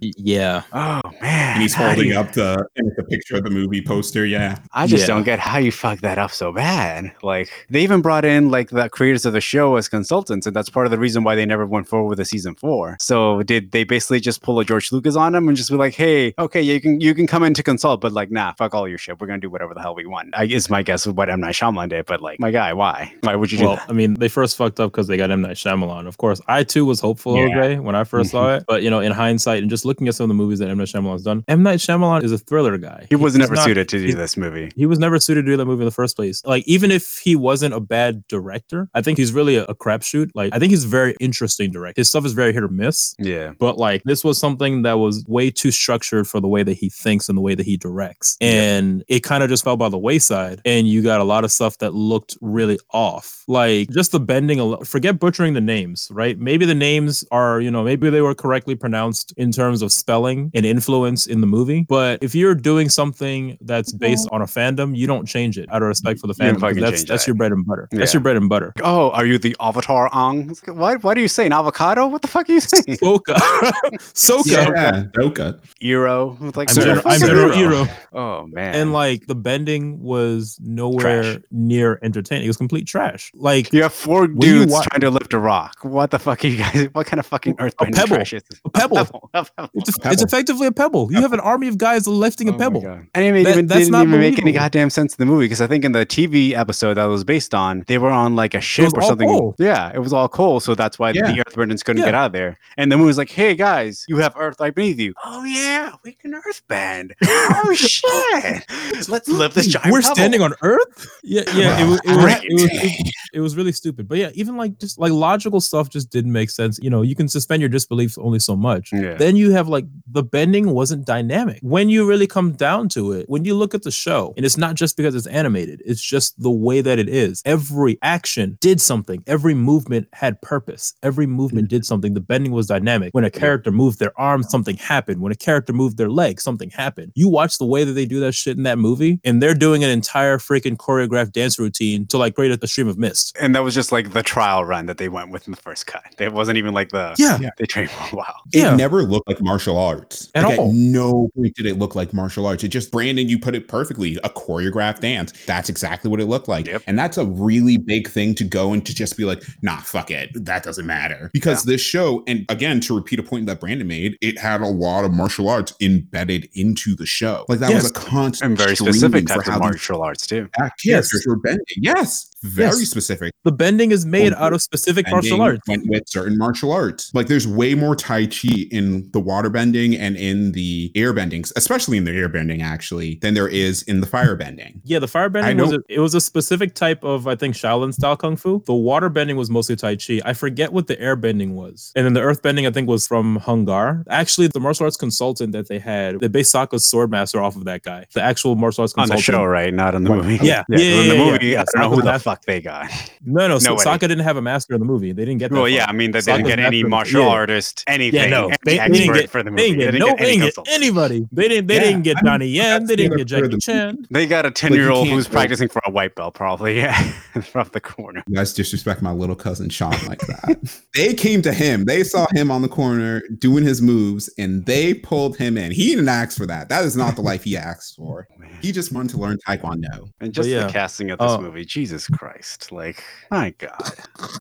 Yeah. Oh man, and he's holding you- up the, and it's a picture of the movie poster. Yeah. I just Yeah. don't get how you fucked that up so bad. Like they even brought in like the creators of the show as consultants, and that's part of the reason why they never went forward with a season four. So did they basically just pull a George Lucas on them and just be like, "Hey, okay, you can you can come in to consult, but like, nah, fuck all your shit. We're gonna do whatever the hell we want." I is my guess of what M Night Shyamalan did, but like, my guy, why? Why would you do Well? I mean, they first fucked up because they got M Night Shyamalan. Of course, I too was hopeful, Yeah. okay, when I 1st saw mm-hmm. it. But you know, in hindsight, and just looking at some of the movies that M Night Shyamalan's done, M Night Shyamalan is a thriller guy. He was he's never not- suited to do he's- this movie. He was never suited to do that movie in the first place. Like, even if he wasn't a bad director, I think he's really a, a crapshoot. Like, I think he's very interesting director. His stuff is very hit or miss. Yeah. But like this was something that was way too structured for the way that he thinks and the way that he directs. And it kind of just fell by the wayside. And you got a lot of stuff that looked really off. Like just the bending, alo- forget butchering the names, right? Maybe the names are, you know, maybe they were correctly pronounced in terms of spelling and influence in the movie. But if you're doing something that's based on a fandom, you don't change it out of respect for the You don't fandom. 'cause fucking That's that's that. your bread and butter. That's your bread and butter. Oh, are you the Avatar Ong? What? What are you saying? Avocado? What the fuck are you saying? Soka. Soka. Yeah, Doka. Eero? With like I'm, Sir- General, I'm General Eero. Eero. Oh man. and like the bending was nowhere Trash. near entertaining. It was complete trash. Like you have four dudes wa- trying to lift a rock. What the fuck are you guys? What kind of fucking earthbending pebble. trash is this? a pebble. A pebble. It's, pebble. it's effectively a pebble. You have an army of guys lifting Oh a pebble. And it made- That- even, that's didn't not even make any goddamn sense in the movie because I think in the TV episode that it was based on, they were on like a ship or something. coal. Yeah, it was all coal, so that's why Yeah. the Earthbenders couldn't Yeah. Get out of there. And the movie's like, "Hey guys, you have Earth right beneath you. Oh yeah, we can Earthbend. oh shit, let's lift this giant. We're pebble." standing on Earth. Yeah, yeah. It was, it was, it was, it, it was really stupid. But yeah, even like just like logical stuff just didn't make sense. You know, you can suspend your disbelief only so much. Yeah. Then you have like the bending wasn't dynamic. When you really come down to it, when you look at the show, and it's not just because it's animated, it's just the way that it is. Every action did something. Every movement had purpose. Every movement did something. The bending was dynamic. When a character moved their arm, something happened. When a character moved their leg, something happened. You watch the way that they do that shit in that movie, and they're doing an entire freaking choreographed dance routine to like create a stream of mist. And that was just like the trial run that they went with in the first cut. It wasn't even like the Yeah. Yeah. they trained for a while. It Yeah. never looked like martial arts. At Like, all. no point did it look like martial arts. It just, Brandon, you put it perfectly. A choreographed dance. That's exactly what it looked like. Yep. And that's a really big thing to go and to just be like, nah, fuck it. That doesn't matter. Because this show, and again, to repeat a point that Brandon made, it had a lot of martial arts embedded into the show. Like that was a constant And very specific for types of martial arts too. characters Yes. were bending. Yes. Very Yes. specific. The bending is made out of specific martial arts. went with certain martial arts. Like there's way more Tai Chi in the water bending and in the air bendings, especially in the air bending actually, than there is in the fire bending. Yeah, the fire bending was know- a, it was a specific type of I think Shaolin style kung fu. The water bending was mostly Tai Chi. I forget what the air bending was, and then the earth bending I think was from Hung Gar. Actually, the martial arts consultant that they had, they based Sokka's sword master off of that guy. The actual martial arts On the consultant. show, right? Not in the movie. Yeah. yeah. 'cause Yeah, in the yeah, yeah, movie, yeah. I don't know who the master. Fuck they got. No, no, so Sokka didn't have a master in the movie. They didn't get that. Well, yeah. I mean, they didn't get any martial yeah. artist, anything. Yeah, no, they, they didn't get for the They movie. didn't They no, didn't they get any didn't get anybody. They didn't. They Yeah, didn't get I mean, Donnie Yen. They didn't get Jackie Chan. They got a 10 year old who's practicing for a white belt, probably. Yeah, from the corner. You guys disrespect my little cousin Sean like that. they came to him. They saw him on the corner doing his moves and they pulled him in. He didn't ask for that. That is not the life he asked for. Oh, he just wanted to learn Taekwondo. And just yeah. the casting of this Oh. movie, Jesus Christ! Like, my God!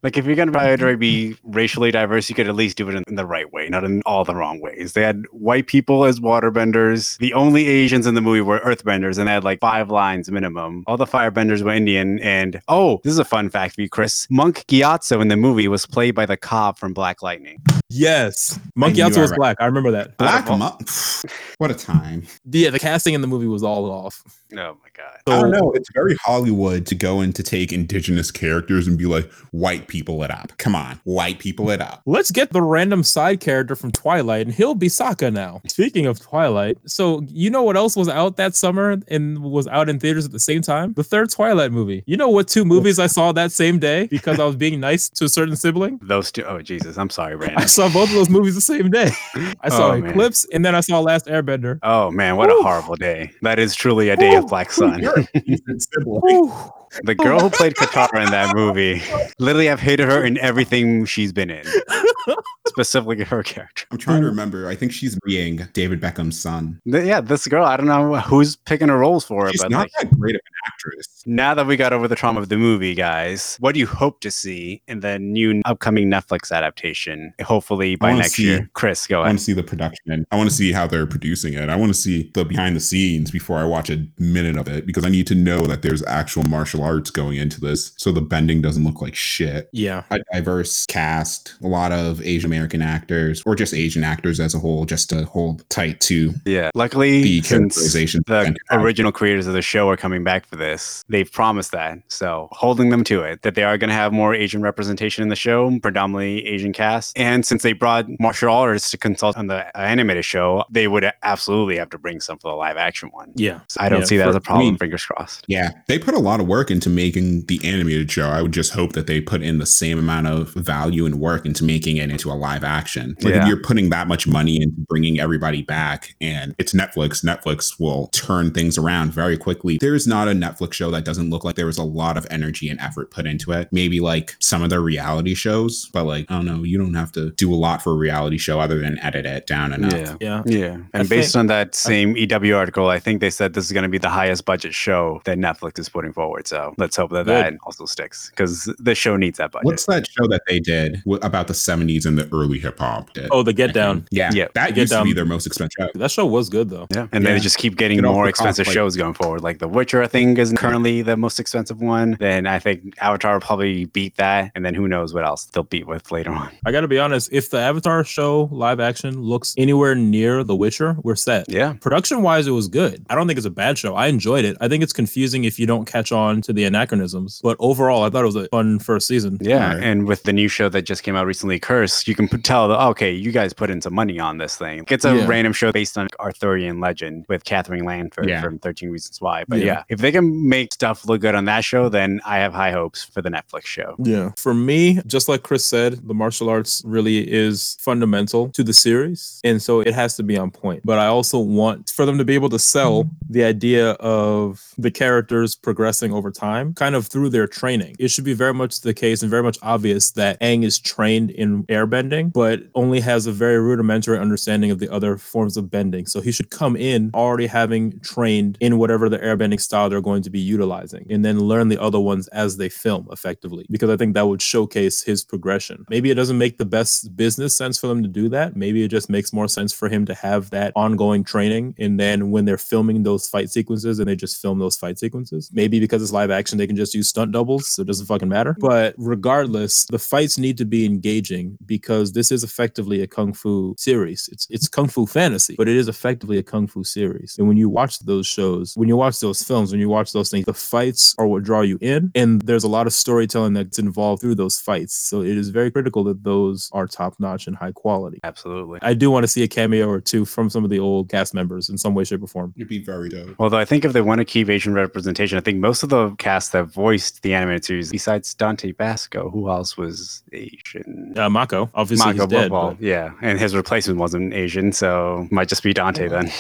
Like, if you're gonna try to be racially diverse, you could at least do it in, in the right way, not in all the wrong ways. They had white people as waterbenders. The only Asians in the movie were earthbenders, and they had like five lines minimum. All the firebenders were Indian. And oh, this is a fun fact for you, Chris. Monk Gyatso in the movie was played by the cop from Black Lightning. Yes, Monk knew Yatsu I was read- black. I remember that. Black Monk. What a time. Yeah, the casting in the movie was all off. Oh my God! I don't know. It's very Hollywood to go and to take indigenous characters and be like, white people it up. Come on, white people it up. Let's get the random side character from Twilight, and he'll be Sokka now. Speaking of Twilight, so you know what else was out that summer and was out in theaters at the same time? The third Twilight movie. You know what two movies I saw that same day because I was being nice to a certain sibling? Those two oh Jesus! I'm sorry, Brandon. I saw both of those movies the same day. I saw Oh, man. Eclipse, and then I saw Last Airbender. Oh man, what a horrible day! That is truly a day of Black Sun. You're a decent sibling. Whew. The girl who played Katara in that movie, literally, I've hated her in everything she's been in, specifically her character. I'm trying to mm. remember. I think she's being David Beckham's son. Th- Yeah, this girl, I don't know who's picking her roles for her, She's but not like, that great of an actress. Now that we got over the trauma of the movie, guys, what do you hope to see in the new upcoming Netflix adaptation? Hopefully by next see- year. Chris, go ahead. I want to see the production. I want to see how they're producing it. I want to see the behind the scenes before I watch a minute of it because I need to know that there's actual martial arts going into this so the bending doesn't look like shit. Yeah. A diverse cast, a lot of Asian American actors or just Asian actors as a whole, just to hold tight to Yeah. Luckily, the since characterization. the original creators of the show are coming back for this, they've promised that. So holding them to it, that they are going to have more Asian representation in the show, predominantly Asian cast. And since they brought martial artists to consult on the animated show, they would absolutely have to bring some for the live action one. Yeah. So I don't Yeah, see that for- as a problem. I mean- fingers crossed. Yeah, they put a lot of work into making the animated show. I would just hope that they put in the same amount of value and work into making it into a live action. Like Yeah. if you're putting that much money into bringing everybody back and it's Netflix, Netflix will turn things around very quickly. There's not a Netflix show that doesn't look like there was a lot of energy and effort put into it. Maybe like some of their reality shows, but like, I don't know, you don't have to do a lot for a reality show other than edit it down enough. Yeah. Yeah. Yeah. And I based think- on that same EW article, I think they said this is going to be the highest budget show that Netflix is putting forward. So let's hope that Good. that also sticks because the show needs that budget. What's that show that they did about the 70s and the early hip hop? Oh, the Get Down. Yeah, Yeah. that Get used to be their most expensive show. That show was good though. Yeah, and Yeah. they just keep getting Get more the expensive cost, like- shows going forward. Like The Witcher, I think, is currently the most expensive one. Then I think Avatar will probably beat that, and then who knows what else they'll beat with later on. I got to be honest. If the Avatar show live action looks anywhere near The Witcher, we're set. Yeah, Production wise, it was good. I don't think it's a bad show. I enjoyed it. I think it's confusing if you don't catch on to the anachronisms. But overall, I thought it was a fun first season. yeah. Alright. And with the new show that just came out recently, Curse, you can tell that okay, you guys put in some money on this thing. It's a Yeah. random show based on Arthurian legend with Katherine Langford Yeah. from Thirteen Reasons Why. But yeah. Yeah. if they can make stuff look good on that show, then I have high hopes for the Netflix show. Yeah. For me, just like Chris said, the martial arts really is fundamental to the series. And so it has to be on point. But I also want for them to be able to sell mm-hmm. the idea of the characters progressing over time, kind of through their training. It should be very much the case and very much obvious that Aang is trained in airbending, but only has a very rudimentary understanding of the other forms of bending. So he should come in already having trained in whatever the airbending style they're going to be utilizing and then learn the other ones as they film effectively because I think that would showcase his progression. Maybe it doesn't make the best business sense for them to do that. Maybe it just makes more sense for him to have that ongoing training and then when they're filming those fight sequences and they just film those fight sequences. Maybe because it's live action they can just use stunt doubles so it doesn't fucking matter. But regardless, the fights need to be engaging because this is effectively a kung fu series. It's it's kung fu fantasy, but it is effectively a kung fu series. And when you watch those shows, when you watch those films, when you watch those things, the fights are what draw you in, and there's a lot of storytelling that's involved through those fights. So it is very critical that those are top notch and high quality. Absolutely. I do want to see a cameo or two from some of the old cast members in some way, shape, or form. It'd be very dope. Although I think if they want to keep Asian representation, I think most of the cast that voiced the animated series, besides Dante Basco, who else was Asian? Uh, Mako, obviously Mako he's dead. Bobal, but- yeah, and his replacement wasn't Asian, so might just be Dante then.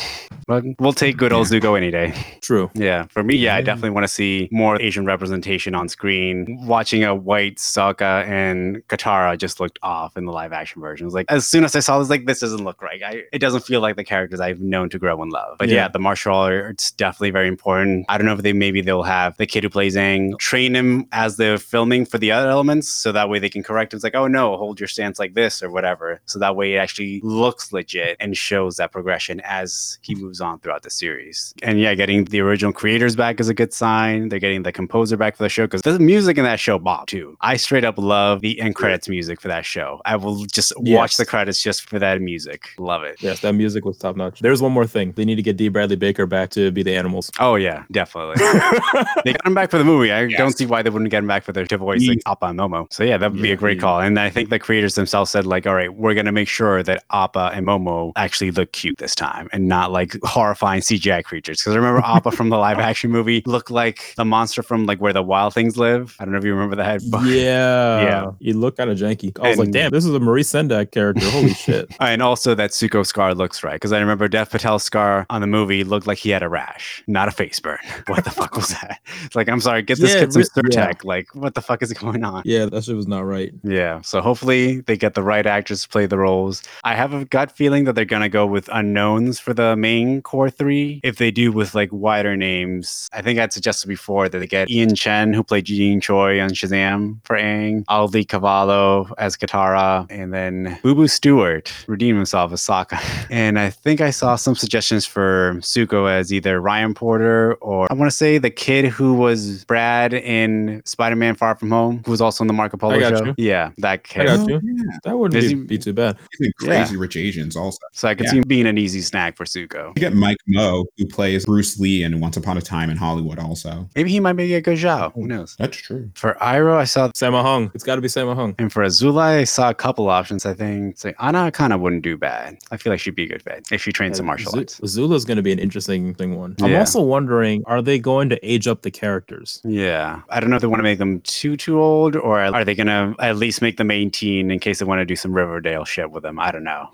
But we'll take good old Zuko any day. True. Yeah, for me, yeah, I mm-hmm. definitely want to see more Asian representation on screen. Watching a white Sokka and Katara just looked off in the live action version. It was like as soon as I saw, was like, this doesn't look right. I, it doesn't feel like the characters I've known to grow and love. But yeah. Yeah. the martial arts definitely very important. I don't know if they maybe they'll have the kid who plays Aang train him as they're filming for the other elements, so that way they can correct him. It's like, oh no, hold your stance like this or whatever. So that way it actually looks legit and shows that progression as he moves on throughout the series. And yeah, getting the original creators back is a good sign. They're getting the composer back for the show because the music in that show bop too. I straight up love the end credits music for that show. I will just watch the credits just for that music. Love it. Yes, that music was top notch. There's one more thing. They need to get D. Bradley Baker back to be the animals. Oh yeah, definitely. they got him back for the movie. I Yes. don't see why they wouldn't get him back for the voice like Yes. Appa and Momo. So yeah, that would be a great yeah. call. And I think the creators themselves said like, all right, we're gonna make sure that Appa and Momo actually look cute this time and not like horrifying CGI creatures. Because I remember Appa from the live action movie looked like the monster from like where the wild things live. I don't know if you remember that. But yeah. Yeah. He looked kind of janky. I was like, damn, this is a Maurice Sendak character. Holy shit. And also that Zuko scar looks right because I remember Dev Patel's scar on the movie looked like he had a rash, not a face burn. What the fuck was that? It's like I'm sorry, get this Yeah, kid some re- yeah. Like what the fuck is going on? Yeah, that shit was not right. Yeah, so hopefully they get the right actors to play the roles. I have a gut feeling that they're gonna go with unknowns for the main Core 3. If they do with like wider names, I think I'd suggested before that they get Ian Chen, who played Eugene Choi on Shazam for Aang, Auli'i Cravalho as Katara, and then Boo Boo Stewart redeem himself as Sokka. And I think I saw some suggestions for Zuko as either Ryan Potter or I want to say the kid who was Brad in Spider Man Far From Home, who was also in the Marco Polo I got show. you. Yeah, that I kid. got Oh, you. yeah. That wouldn't be, he- be too bad. He's in Yeah. Crazy Rich Asians also. So I could Yeah. see him being an easy snack for Zuko. You get Mike Moh, who plays Bruce Lee in Once Upon a Time in Hollywood also. Maybe he might be a good Zhao. Who knows? That's true. For Iroh, I saw Sammo Hung. It's got to be Sammo Hung. And for Azula, I saw a couple options. I think so Anna kind of wouldn't do bad. I feel like she'd be a good fit if she trains some uh, martial Zu- arts. Zula's going to be an interesting thing one. I'm also wondering, are they going to age up the characters? Yeah, I don't know if they want to make them too too old, or are they gonna at least make them 18 in case they want to do some Riverdale shit with them? I don't know.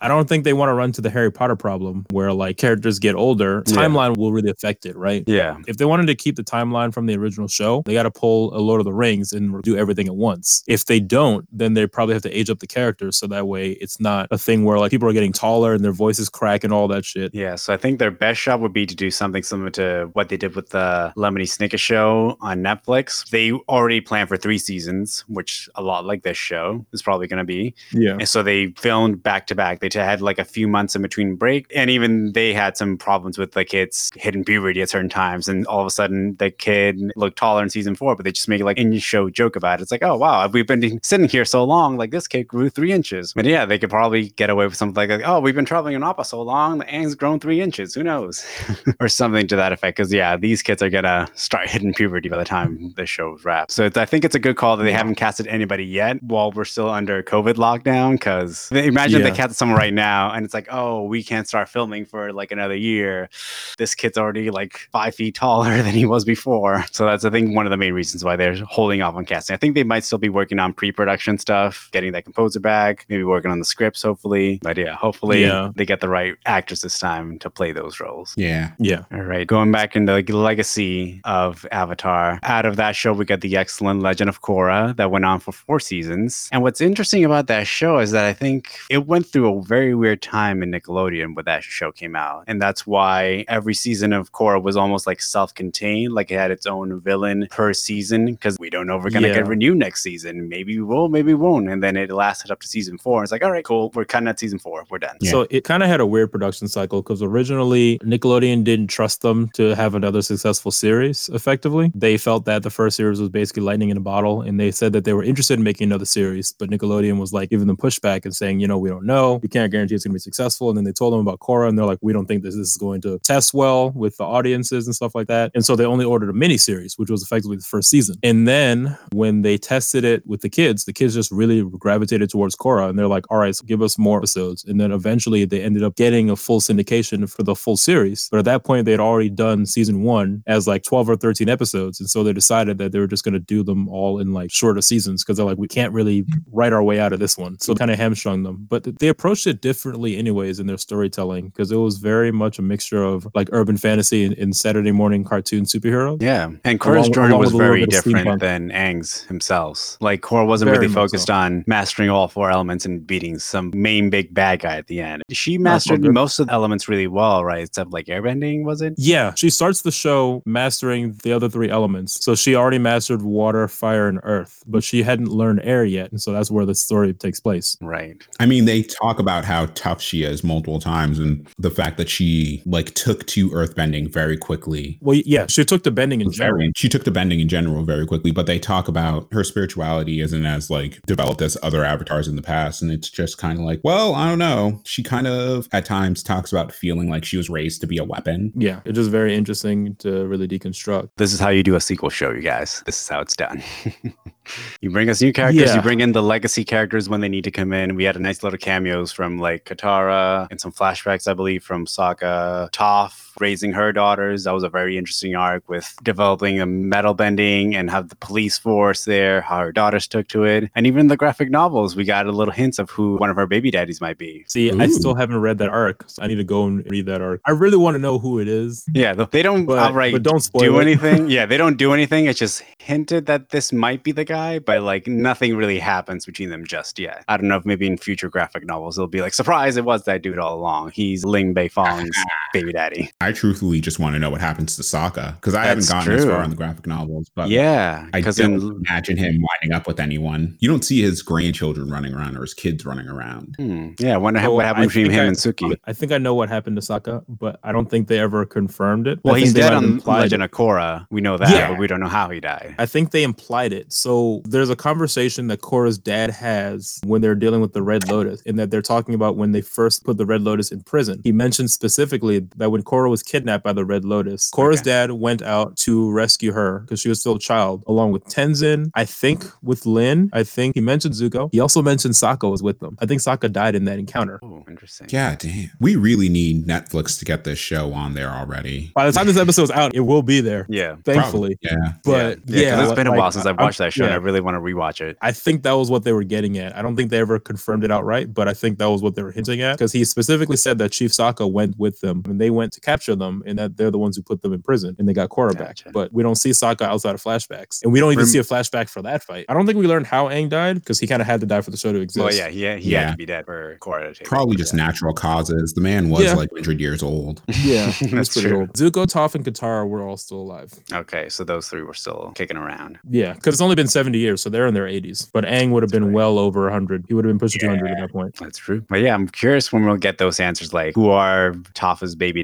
I don't think they want to run to the Harry Potter problem where like characters get older. Yeah. Timeline will really affect it, right? Yeah, If they wanted to keep the timeline from the original show, they got to pull a Lord of the Rings and do everything at once. If they don't, then they probably have to age up the characters so that way it's not a thing where like people are getting taller and their voices crack and all that shit. yeah. So I think their best shot would be to do something similar to what they did with the Lemony Snicket show on Netflix. They already planned for three seasons, which a lot like this show is probably going to be. Yeah. And so they filmed back to back. They had like a few months in between break, and even they had some problems with the kids hitting puberty at certain times. And all of a sudden, the kid looked taller in season four, but they just make like in show joke about it. It's like, oh wow, we've been sitting here so long, like this kid grew three inches. But yeah, they could probably get away with something like, like, oh, we've been traveling in Appa so long, the Aang's grown three inches. Who knows, or something to that effect. Because yeah, these kids are gonna start hitting puberty by the time the show's wrapped. So it's, I think it's a good call that they haven't casted anybody yet while we're still under COVID lockdown. Because imagine Yeah. they cast someone right now and it's like, oh, we can't start filming for like another year. This kid's already like five feet taller than he was before. So that's I think one of the main reasons why they're holding off on casting. I think they might still be working on pre-production stuff, getting that composer back, maybe working on the scripts, hopefully. But yeah, hopefully Yeah. they get the right actors this time to play those roles. Yeah. Yeah. All right, going back into the legacy of Avatar. Out of that show, we got the excellent Legend of Korra that went on for four seasons. And what's interesting about that show is that I think it went through a very weird time in Nickelodeon when that show came out, and that's why every season of Korra was almost like self-contained, like it had its own villain per season. Because we don't know if we're gonna Yeah. get renewed next season. Maybe we will, maybe we won't. And then it lasted up to season four. It's like, all right, cool, we're cutting at season four, we're done. Yeah. So it kind of had a weird production cycle because originally Nickelodeon didn't trust them to have another successful series effectively. They felt that the first series was basically lightning in a bottle and they said that they were interested in making another series, but Nickelodeon was like giving them pushback and saying, you know, we don't know. We can't guarantee it's going to be successful. And then they told them about Korra and they're like, we don't think this, this is going to test well with the audiences and stuff like that. And so they only ordered a mini series, which was effectively the first season. And then when they tested it with the kids, the kids just really gravitated towards Korra and they're like, all right, so give us more episodes. And then eventually they ended up getting a full syndication for the full series. But at that point, they had already done season one as like 12 or 13 episodes. And so they decided that they were just going to do them all in like shorter seasons because they're like, we can't really write our way out of this one. So kind of hamstrung them. But they approached it differently, anyways, in their storytelling because it was very much a mixture of like urban fantasy and, and Saturday morning cartoon superhero. Yeah, and Along- Korra's journey along was with a little very different than Aang's himself. Like Korra wasn't Very really focused so. on mastering all four elements and beating some main big bad guy at the end. She mastered most of the elements really well, right? Except like airbending, was it? Yeah, she starts the show mastering the other three elements. So she already mastered water, fire, and earth, but she hadn't learned air yet. And so that's where the story takes place. Right. I mean, they talk about how tough she is multiple times and the fact that she like took to earthbending very quickly. Well, yeah, she took the bending in general. Very, she took to bending in general very quickly, but they talk about her spirituality isn't as like developed as other avatars in the past. And it's just kind of like, well, I don't know. She kind of at times talks about feeling like she was raised to be a weapon. Yeah, it's just very interesting to really deconstruct. This is how you do a sequel show, you guys. This is how it's done. you bring us new characters, Yeah. you bring in the legacy characters when they need to come in. We had a nice little cameos from like Katara and some flashbacks, I believe, from Sokka, Toph raising her daughters. That was a very interesting arc with developing a metal bending and have the police force there, how her daughters took to it. And even the graphic novels, we got a little hints of who one of her baby daddies might be. See, I still haven't read that arc. So I need to go and read that arc. I really want to know who it is, Yeah, they don't but, outright but don't spoil do it. anything. yeah, they don't do anything. It's just hinted that this might be the guy, but like nothing really happens between them just yet. I don't know if maybe in future graphic novels it'll be like, surprise, it was that dude all along. He's Lin Beifong's baby daddy. I truthfully just want to know what happens to Sokka because I That's haven't gotten as far in the graphic novels. But yeah, I because don't in imagine him winding up with anyone. You don't see his grandchildren running around or his kids running around. hmm, yeah, I wonder Oh, what I happened between think him I- and Suki. I think I know what happened to Sokka, but I don't think they ever confirmed it. Well, I he's dead on implied Legend it. of Korra. We know that, Yeah. but we don't know how he died. I think they implied it. So there's a conversation that Korra's dad has when they're dealing with the Red Lotus, and that they're talking about when they first put the Red Lotus in prison. He mentioned specifically that when Korra was kidnapped by the Red Lotus, mm, Korra's Okay. dad went out to rescue her because she was still a child, along with Tenzin. I think with Lin. I think he mentioned Zuko. He also mentioned Sokka was with them. I think Sokka died in that encounter. Oh, interesting. Yeah, damn. We really need Netflix to get this show on there already. By the time this episode's out, it will be there. Yeah. Thankfully. Yeah. But yeah, yeah, 'cause it's been a like, while since I've I- watched that show, and. I really want to rewatch it. I think that was what they were getting at. I don't think they ever confirmed it outright, but I think that was what they were hinting at because he specifically said that Chief Sokka went with them and they went to capture them and that they're the ones who put them in prison and they got Korra back. Gotcha. But we don't see Sokka outside of flashbacks and we don't even Rem- see a flashback for that fight. I don't think we learned how Aang died because he kind of had to die for the show to exist. Well, yeah, he, he Yeah. had to be dead for Korra to take Probably just that. natural causes. The man was Yeah. like 100 years old. Yeah, That's pretty true. old. Zuko, Toph, and Katara were all still alive. Okay, so those three were still kicking around. Yeah, because it's only been 70 years, so they're in their 80s. But Aang would have been right. well over 100. He would have been pushing 200 at that point. That's true. But yeah, I'm curious when we'll get those answers like who are Topha's baby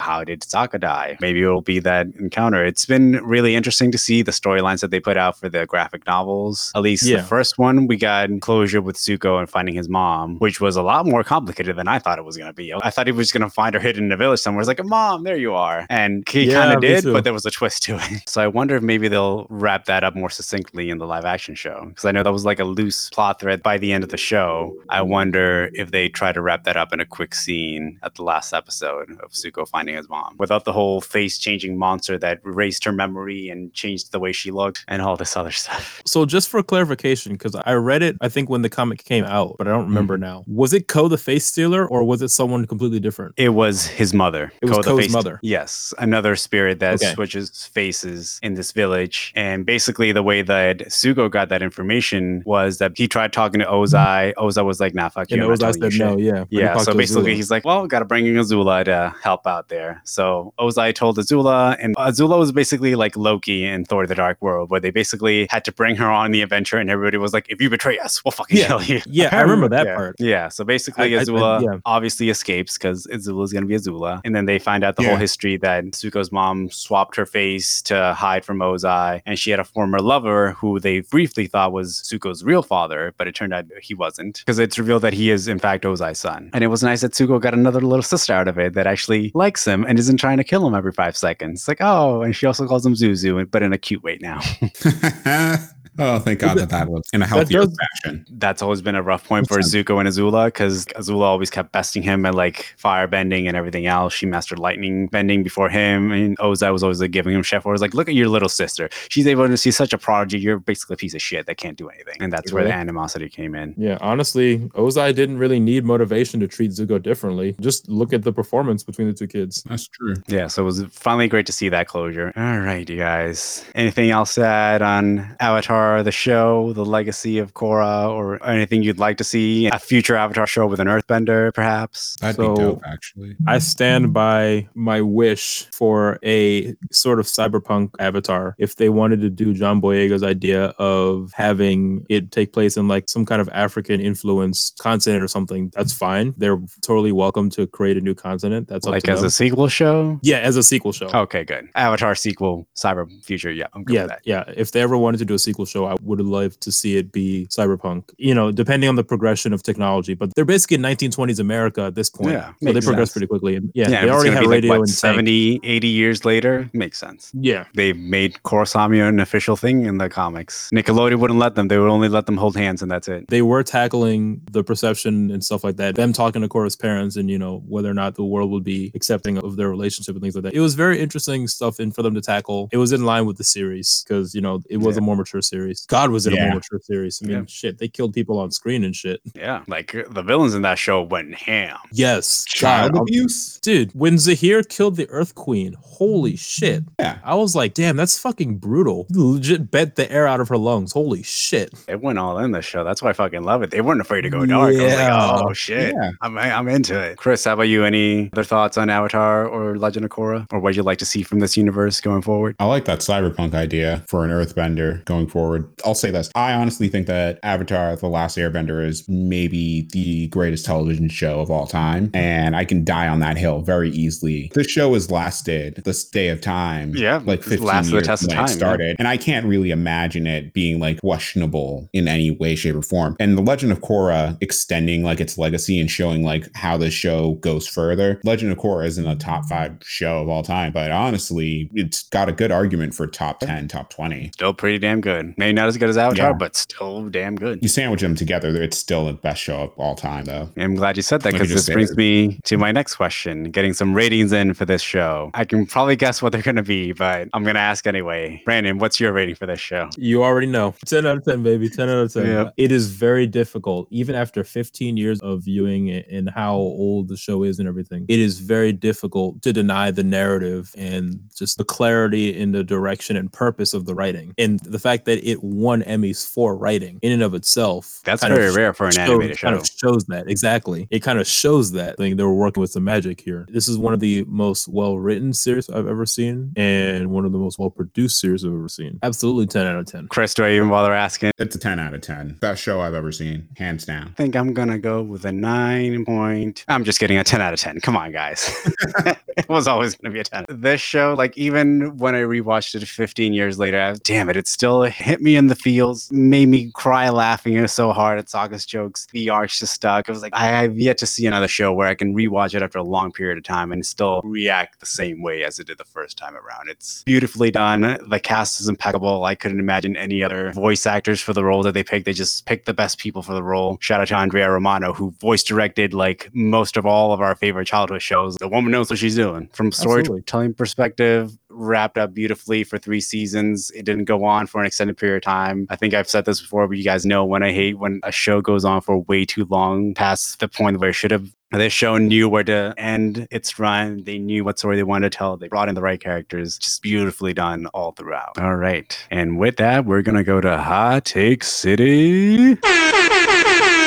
How did Sokka die? Maybe it'll be that encounter. It's been really interesting to see the storylines that they put out for the graphic novels. At least Yeah. the first one, we got closure with Zuko and finding his mom, which was a lot more complicated than I thought it was going to be. I thought he was going to find her hidden in a village somewhere. It's like, Mom, there you are. And he Yeah, kind of did, too. but there was a twist to it. So I wonder if maybe they'll wrap that up more succinctly in the live action show. Because I know that was like a loose plot thread by the end of the show. I wonder if they try to wrap that up in a quick scene at the last episode of Zuko finding his mom without the whole face changing monster that erased her memory and changed the way she looked and all this other stuff. So just for clarification, because I read it, I think when the comic came out, but I don't remember Mm-hmm. now. Was it Ko the Face Stealer or was it someone completely different? It was his mother. It was Ko the Ko's face- mother. Yes, another spirit that Okay. switches faces in this village. And basically, the way that Zuko got that information was that he tried talking to Ozai. Ozai was like, "Nah, fuck you." And Ozai said no, yeah. Yeah, so basically he's like, well, gotta bring in Azula to help out there. So Ozai told Azula, and Azula was basically like Loki in Thor the Dark World, where they basically had to bring her on the adventure, and everybody was like, if you betray us, we'll fucking Yeah. kill you. Yeah, I remember that Yeah. part. Yeah, so basically I- I- I- Azula yeah. obviously escapes because Azula is gonna be Azula. And then they find out the whole history that Zuko's mom swapped her face to hide from Ozai, and she had a former lover who they briefly thought was Zuko's real father, but it turned out he wasn't. Because it's revealed that he is in fact Ozai's son. And it was nice that Zuko got another little sister out of it that actually likes him and isn't trying to kill him every five seconds. Like, oh, and she also calls him Zuzu, but in a cute way now. oh, thank God that that was in a healthier does- fashion. that's always been a rough point for Zuko and Azula because Azula always kept besting him at like fire bending and everything else. She mastered lightning bending before him, and Ozai was always like giving him chef orders, like, "Look at your little sister. She's able to see such a prodigy. You're basically a piece of shit that can't do anything." And that's where the animosity came in. Yeah, honestly, Ozai didn't really need motivation to treat Zuko differently. Just look at the performance between the two kids. That's true. Yeah, so it was finally great to see that closure. All right, you guys. Anything else to add on Avatar, the show, the legacy of Korra, or anything you'd like to see? A future Avatar show with an Earthbender, perhaps? That'd So- be dope, actually. I stand by my wish for a sort of cyberpunk avatar. If they wanted to do John Boyega's idea of having it take place in like some kind of African influenced continent or something, that's fine. They're totally welcome to create a new continent. That's up like to as them. a sequel show? yeah, as a sequel show. Okay, good. Avatar sequel, Cyber Future. Yeah, I'm good yeah, with that. yeah. If they ever wanted to do a sequel show, I would have loved to see it be cyberpunk. You know, depending on the progression of technology, but they're basically in 1920s America at this point. Yeah, so they progress sense. pretty quickly. And yeah, if they already have be like, radio what, and tank. 70, 80 years later. Makes sense. Yeah, They made Korrasami an official thing in the comics. Nickelodeon wouldn't let them. They would only let them hold hands, and that's it. they were tackling the perception and stuff like that. Them talking to Korra's parents and you know whether or not the world would be accepting of their relationship and things like that. It was very interesting stuff in for them to tackle. It was in line with the series because you know it was Yeah. a more mature series. Series. God was it a Yeah. more series. I mean, Yeah. shit, they killed people on screen and shit. Yeah, like uh, the villains in that show went ham. Yes, Child God, I'll- abuse. dude. When Zaheer killed the Earth Queen, holy shit! Yeah. I was like, damn, that's fucking brutal. Legit bent the air out of her lungs. Holy shit! It went all in the show. That's why I fucking love it. They weren't afraid to go dark. I was Yeah. like, oh shit, Yeah. I'm I'm into it. Chris, how about you? Any other thoughts on Avatar or Legend of Korra, or what you'd like to see from this universe going forward? I like that cyberpunk idea for an earthbender going forward. I'll say this. I honestly think that Avatar The Last Airbender is maybe the greatest television show of all time. And I can die on that hill very easily. This show has lasted this day of time. Yeah, Like 15 lasted the years test of time, it yeah. started. And I can't really imagine it being like questionable in any way, shape, or form. And The Legend of Korra extending like its legacy and showing like how this show goes further. Legend of Korra isn't a top five show of all time, but honestly, it's got a good argument for top 10, top 20. Still pretty damn good. Maybe not as good as Avatar, Yeah. but still damn good. You sandwich them together, it's still the best show of all time, though. I'm glad you said that because this brings it. me to my next question. Getting some ratings in for this show. I can probably guess what they're going to be, but I'm going to ask anyway. Brandon, what's your rating for this show? You already know. 10 out of 10, baby. 10 out of 10. Yep. It is very difficult, even after 15 years of viewing it and how old the show is and everything. It is very difficult to deny the narrative and just the clarity in the direction and purpose of the writing. And the fact that it won Emmys for writing in and of itself. That's very of rare for an shows- animated Kind of shows that. Exactly. It kind of shows that thing. They were working with some magic here. This is one of the most well written series I've ever seen and one of the most well produced series I've ever seen. Absolutely 10 out of 10. Chris, do I even bother asking? It's a 10 out of 10. Best show I've ever seen, hands down. I think I'm gonna go with a nine point. I'm just getting a 10 out of 10. Come on, guys. it was always gonna be a 10. This show, like even when I rewatched it 15 years later, I, damn it, it still hit me in the feels, made me cry laughing. It was so hard at Sokka's jokes. The arch just stuck. It was like I have yet to see another show where I can rewatch it after a long period of time and still react the same way as it did the first time around. It's beautifully done. The cast is impeccable. I couldn't imagine any other voice actors for the role that they picked. They just picked the best people for the role. Shout out to Andrea Romano, who voice directed like most of all of our favorite childhood shows. The woman knows what she's doing. From storytelling perspective, wrapped up beautifully for three seasons. It didn't go on for an extended period of time. I think I've said this before, but you guys know when I hate when a show goes on for way too long past the point where it should have. This show knew where to end its run. They knew what story they wanted to tell. They brought in the right characters. Just beautifully done all throughout. All right. And with that, we're going to go to Hot Take City.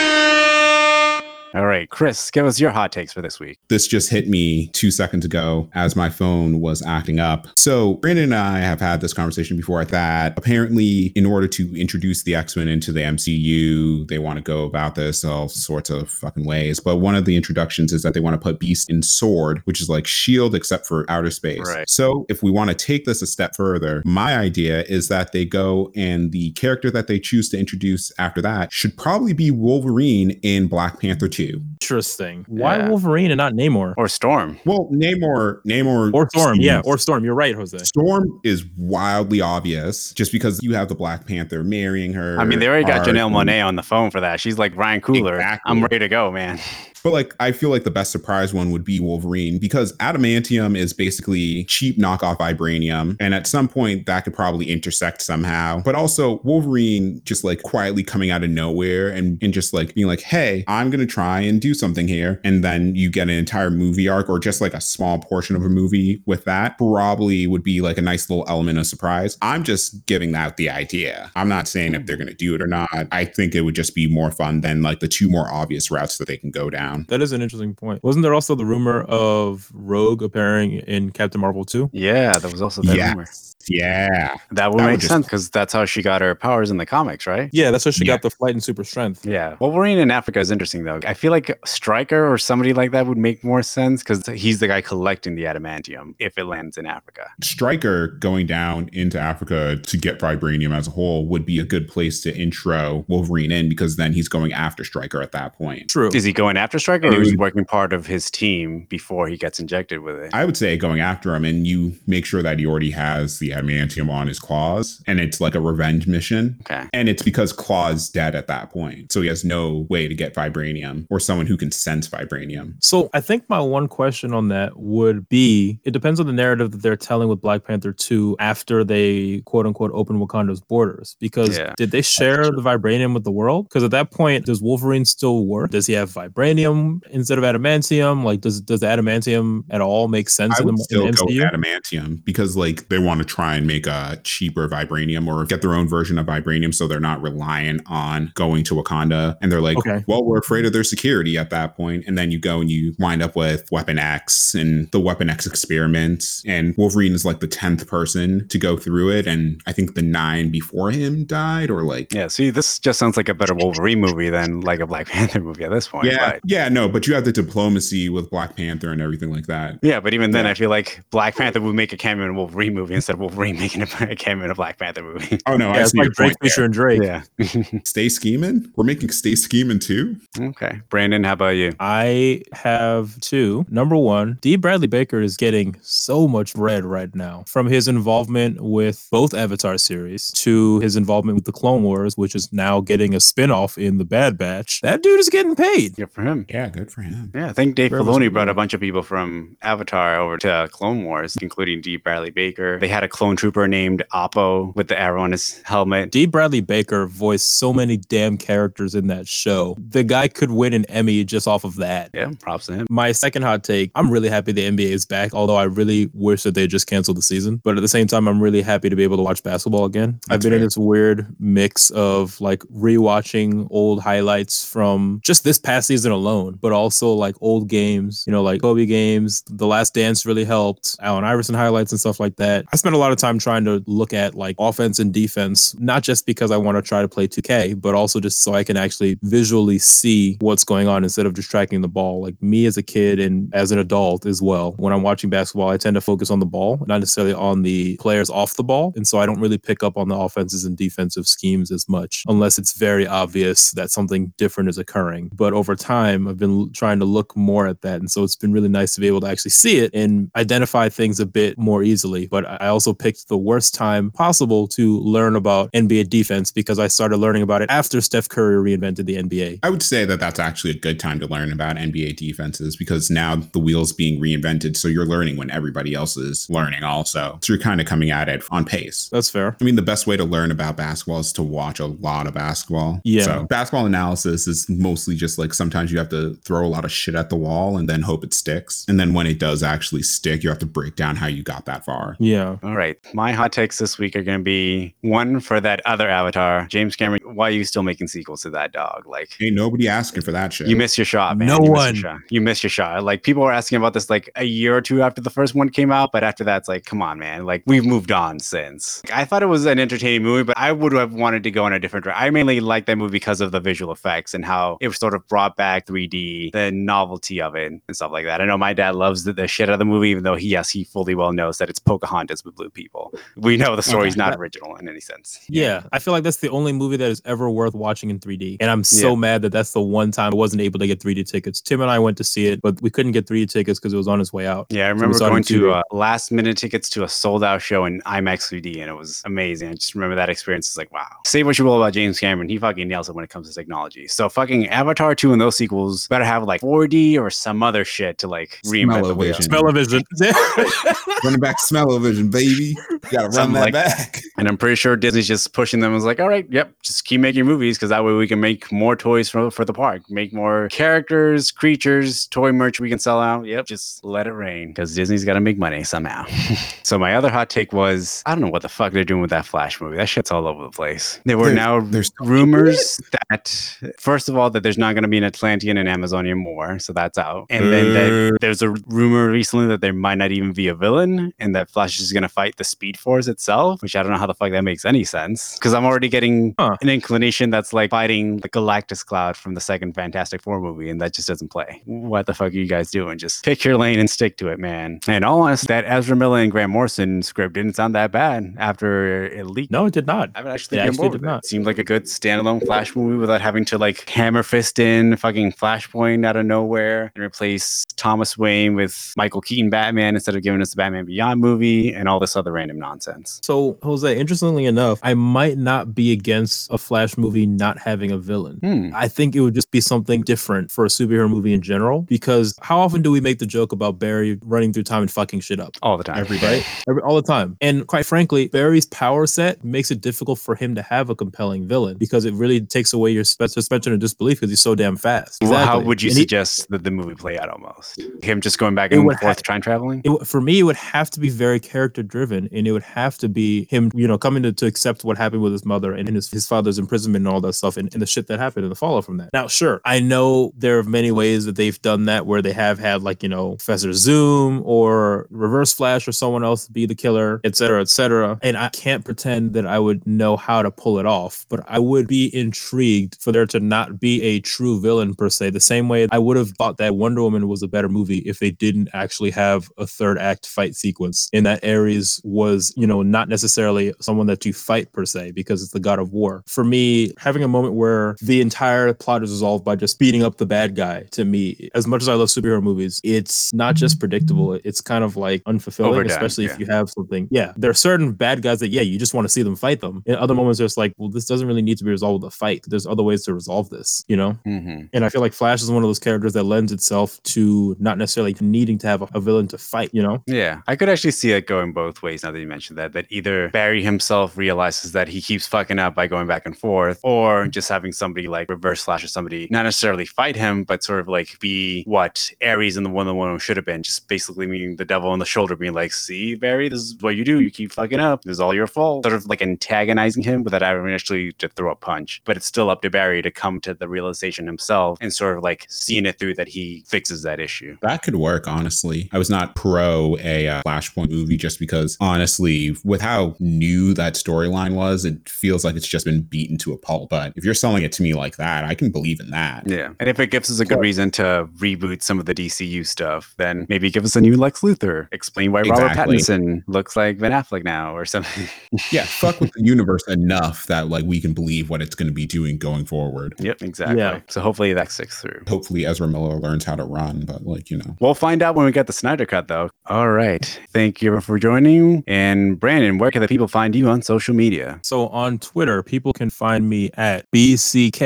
All right, Chris, give us your hot takes for this week. This just hit me two seconds ago as my phone was acting up. So, Brandon and I have had this conversation before that apparently, in order to introduce the X Men into the MCU, they want to go about this all sorts of fucking ways. But one of the introductions is that they want to put Beast in Sword, which is like S.H.I.E.L.D., except for outer space. Right. So, if we want to take this a step further, my idea is that they go and the character that they choose to introduce after that should probably be Wolverine in Black Panther 2. Interesting. Why Yeah. Wolverine and not Namor? Or Storm. Well, Namor, Namor, Or Storm, yeah, or Storm. You're right, Jose. Storm is wildly obvious just because you have the Black Panther marrying her. I mean, they already got uh, Janelle and- Monáe on the phone for that. She's like Ryan Coogler. Exactly. I'm ready to go, man. But like, I feel like the best surprise one would be Wolverine because adamantium is basically cheap knockoff vibranium, and at some point that could probably intersect somehow. But also Wolverine just like quietly coming out of nowhere and and just like being like, "Hey, I'm gonna try and do something here," and then you get an entire movie arc or just like a small portion of a movie with that. Probably would be like a nice little element of surprise. I'm just giving out the idea. I'm not saying if hmm. they're gonna do it or not. I think it would just be more fun than like the two more obvious routes that they can go down. That is an interesting point. Wasn't there also the rumor of Rogue appearing in Captain Marvel 2? Yeah, that was also that rumor. Yes. Yeah. That would That make just- sense because that's how she got her powers in the comics, right? Yeah, that's how she Yeah. got the flight and super strength. Yeah. Wolverine in Africa is interesting though. I feel like Stryker or somebody like that would make more sense because he's the guy collecting the adamantium if it lands in Africa. Stryker going down into Africa to get vibranium as a whole would be a good place to intro Wolverine in because then he's going after Stryker at that point. True. Is he going after Stryker or is he working part of his team before he gets injected with it? I would say going after him and you make sure that he already has the adamantium on his claws, and it's like a revenge mission. Okay. And it's because Klaue's dead at that point. So he has no way to get vibranium or someone who can sense vibranium. So I think my one question on that would be it depends on the narrative that they're telling with Black Panther 2 after they quote unquote open Wakanda's borders. Because Yeah. did they share the vibranium with the world? Because at that point, does Wolverine still work? Does he have vibranium instead of adamantium? Like does does adamantium at all make sense I in the, would in still the go MCU? adamantium because like they want to try and make a cheaper vibranium or get their own version of vibranium so they're not reliant on going to Wakanda. And they're like, Okay. well, we're afraid of their security at that point. And then you go and you wind up with Weapon X and the Weapon X experiments. And Wolverine is like the 10th person to go through it. And I think the nine before him died or like Yeah. See, this just sounds like a better Wolverine movie than like a Black Panther movie at this point. yeah, but- yeah, no, but you have the diplomacy with Black Panther and everything like that. Yeah, but even then, Yeah. I feel like Black Panther would make a cameo in a Wolverine movie instead of Wolverine making a, a cameo in a Black Panther movie. Oh no, Yeah, I it's see like Drake. Fisher and Drake. yeah. Stay scheming. We're making stay scheming too. okay. Brandon, how about you? I have two. Number one, D. Bradley Baker is getting so much bread right now from his involvement with both Avatar series to his involvement with the Clone Wars, which is now getting a spin-off in the Bad Batch. That dude is getting paid. Good for him. Yeah, good for him. Yeah, I think Dave Very much Filoni brought a bunch of people from Avatar over to Clone Wars, including D. Bradley Baker. They had a clone trooper named Oppo with the arrow on his helmet. D. Bradley Baker voiced so many damn characters in that show. The guy could win an Emmy just off of that. Yeah, props to him. My second hot take, I'm really happy the NBA is back, although I really wish that they just canceled the season. But at the same time, I'm really happy to be able to watch basketball again. I've That's been in this weird mix of like rewatching old highlights from just this past season alone, but also like old games, you know, like Kobe games. The Last Dance really helped, Allen Iverson highlights and stuff like that. I spent a lot of time trying to look at like offense and defense, not just because I want to try to play 2K, but also just so I can actually visually see what's going on instead of just tracking the ball. Like me as a kid and as an adult as well, when I'm watching basketball, I tend to focus on the ball, not necessarily on the players off the ball. And so I don't really pick up on the offenses and defensive schemes as much, unless it's very obvious that something different is occurring. But over time, I've been trying to look more at that. And so it's been really nice to be able to actually see it and identify things a bit more easily. But I I also picked the worst time possible to learn about NBA defense because I started learning about it after Steph Curry reinvented the NBA. I would say that that's actually a good time to learn about NBA defenses because now the wheel's being reinvented. So you're learning when everybody else is learning also. So you're kind of coming at it on pace. That's fair. I mean, the best way to learn about basketball is to watch a lot of basketball. Yeah. So basketball analysis is mostly just like sometimes you have to throw a lot of shit at the wall and then hope it sticks. And then when it does actually stick, you have to break down how you got that far. Yeah. All right. My hot takes this week are going to be one for that other Avatar, James Cameron. Why are you still making sequels to that dog? Like, Ain't nobody asking for that shit. You missed your shot, man. No you missed one. Your shot. You missed your shot. Like people were asking about this like a year or two after the first one came out, but after that, it's like, come on, man. Like we've moved on since. I thought it was an entertaining movie, but I would have wanted to go in a different direction. I mainly liked that movie because of the visual effects and how it sort of brought back 3D, the novelty of it, and stuff like that. I know my dad loves the, the shit out of the movie, even though he, yes, he fully well knows that it's Pocahontas with blue people. We know the story's Okay. not original in any sense. Yeah, I feel like that's the only movie that is ever worth watching in 3D. And I'm so Yeah. mad that that's the one time I wasn't able to get 3D tickets. Tim and I went to see it, but we couldn't get 3D tickets because it was on its way out. Yeah, I remember saw it in going to uh, last minute tickets to a sold out show in IMAX 3D, and it was amazing. I just remember that experience. It's like, wow. Say what you will about James Cameron, he fucking nails it when it comes to technology. So fucking Avatar 2 and those sequels better have like 4D or some other shit to like reinvent the wheel. Smell-o-vision. Smell-o-vision. Running back smell-o-vision, baby. You gotta run that like- back. And I'm pretty sure Disney's just pushing them. Is like, all right, yep, just keep making movies because that way we can make more toys for, for the park, make more characters, creatures, toy merch we can sell out. Yep, just let it rain because Disney's got to make money somehow. so my other hot take was, I don't know what the fuck they're doing with that Flash movie. That shit's all over the place. There were There's- now there's rumors that, first of all, that there's not going to be an Atlantean and Amazonian war, so that's out. And then that there's a rumor recently that there might not even be a villain and that Flash is going to fight the Speed Force itself, which I don't know how the fuck that makes any sense. Because I'm already getting Huh. an inclination that's like fighting the Galactus Cloud from the second Fantastic Four movie, and that just doesn't play. What the fuck are you guys doing? Just pick your lane and stick to it, man. And all honest, that Ezra Miller and Grant Morrison script didn't sound that bad after it leaked. no, it did not. I haven't actually It actually did it. not. Seemed like a good standalone Flash movie without having to like hammer fist in fucking Flashpoint out of nowhere and replace Thomas Wayne with Michael Keaton Batman instead of giving us the Batman Beyond movie and all this other other random nonsense. So, Jose, interestingly enough, I might not be against a Flash movie not having a villain. Hmm. I think it would just be something different for a superhero movie in general. Because how often do we make the joke about Barry running through time and fucking shit up? All the time. Every day. Every, all the time. And quite frankly, Barry's power set makes it difficult for him to have a compelling villain because it really takes away your suspension of disbelief because he's so damn fast. Well, how would you And he- suggest that the movie play out almost? Him just going back and forth ha- time traveling? it, for me, it would have to be very character driven, and it would have to be him, you know, coming to, to accept what happened with his mother and his, his father's imprisonment and all that stuff, and, and the shit that happened and the fallout from that. Now, sure, I know there are many ways that they've done that where they have had like you know Professor Zoom or Reverse Flash or someone else be the killer, etc., cetera, et cetera. And I can't pretend that I would know how to pull it off, but I would be intrigued for there to not be a true villain per se. The same way I would have thought that Wonder Woman was a better movie if they didn't actually have a third act fight sequence in that Ares was, you know, not necessarily someone that you fight per se because it's the god of war. For me, having a moment where the entire plot is resolved by just beating up the bad guy to me, as much as I love superhero movies, it's not just predictable. It's kind of like unfulfilling, Overdone, especially yeah. if you have something. Yeah, there are certain bad guys that, yeah, you just want to see them fight them. In other moments, it's like, well, this doesn't really need to be resolved with a fight. There's other ways to resolve this, you know? Mm-hmm. And I feel like Flash is one of those characters that lends itself to not necessarily needing to have a, a villain to fight, you know? Yeah, I could actually see it going both ways now that you mentioned that. That either Barry himself realizes that he keeps fucking up by going back and forth, or just having somebody like Reverse Flash or somebody not necessarily fight him, but sort of like be what Ares and the Wonder Woman should have been, just basically meeting the devil on the shoulder, being like, "See, Barry, this is what you do. You keep fucking up. This is all your fault." Sort of like antagonizing him without having actually to throw a punch. But it's still up to Barry to come to the realization himself and sort of like seeing it through that he fixes that issue. That could work, honestly. I was not pro a uh, Flashpoint movie just because, honestly, with how new that storyline was, it feels like it's just been beaten to a pulp. But if you're selling it to me like that, I can believe in that. Yeah. And if it gives us a good reason to reboot some of the DCU stuff, then maybe give us a new Lex Luthor. Explain why Robert Pattinson looks like Ben Affleck now or something. Yeah, fuck with the universe enough that like we can believe what it's going to be doing going forward. yep, exactly. Yeah. So hopefully that sticks through. Hopefully, Ezra Miller learns how to run, but like you know, We'll find out when we get the Snyder Cut, though. All right. Thank you for joining. And Brandon, where can the people find you on social media? So on Twitter, people can find me at BCKESSO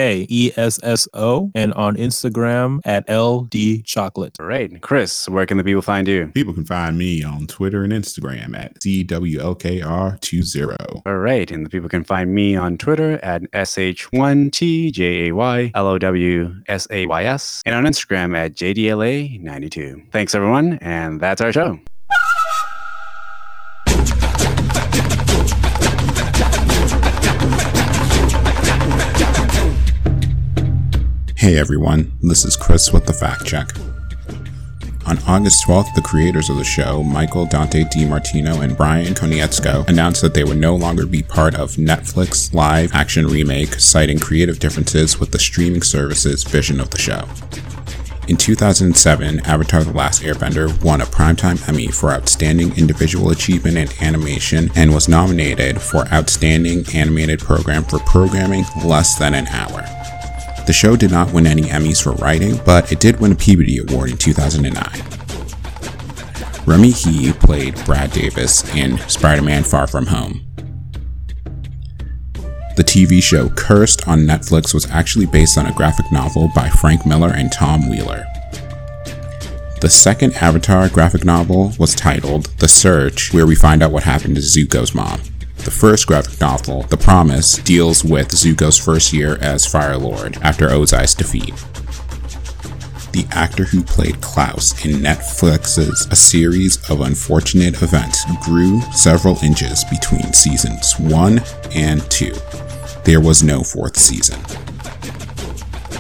and on Instagram at LD Chocolate. All right. Chris, where can the people find you? people can find me on Twitter and Instagram at CWLKR20. All right. And the people can find me on Twitter at SH1TJAY-LOWSAYS and on Instagram at JDLA92. Thanks, everyone. And that's our show. Hey everyone, this is Chris with the Fact Check. On August 12th, the creators of the show, Michael Dante DiMartino and Brian Konietzko, announced that they would no longer be part of Netflix live action remake, citing creative differences with the streaming service's vision of the show. In 2007, Avatar The Last Airbender won a Primetime Emmy for Outstanding Individual Achievement in Animation and was nominated for Outstanding Animated Program for programming less than an hour. The show did not win any Emmys for writing, but it did win a Peabody Award in 2009. Remy Hii played Brad Davis in Spider Man Far From Home. The TV show Cursed on Netflix was actually based on a graphic novel by Frank Miller and Tom Wheeler. The second Avatar graphic novel was titled The Search, where we find out what happened to Zuko's mom. The first graphic novel, The Promise, deals with Zuko's first year as Fire Lord after Ozai's defeat. The actor who played Klaus in Netflix's A Series of Unfortunate Events grew several inches between seasons 1 and 2. There was no fourth season.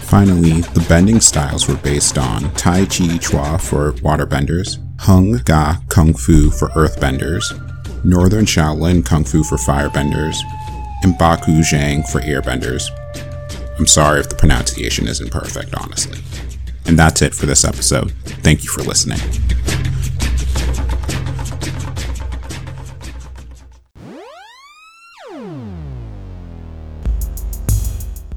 Finally, the bending styles were based on Tai Chi Chuan for waterbenders, Hung Gar Kung Fu for earthbenders, Northern Shaolin Kung Fu for firebenders, and Bagua Zhang for airbenders. I'm sorry if the pronunciation isn't perfect, honestly. And that's it for this episode. Thank you for listening.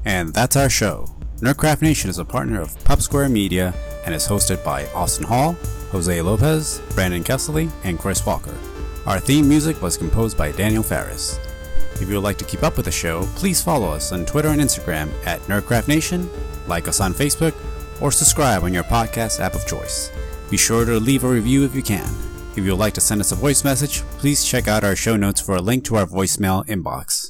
And that's our show. Nerdcraft Nation is a partner of Pub Square Media and is hosted by Austin Hall, Jose Lopez, Brandon Kessley, and Chris Walker. Our theme music was composed by Daniel Ferris. If you would like to keep up with the show, please follow us on Twitter and Instagram at Nerdcraft Nation, like us on Facebook, or subscribe on your podcast app of choice. Be sure to leave a review if you can. If you would like to send us a voice message, please check out our show notes for a link to our voicemail inbox.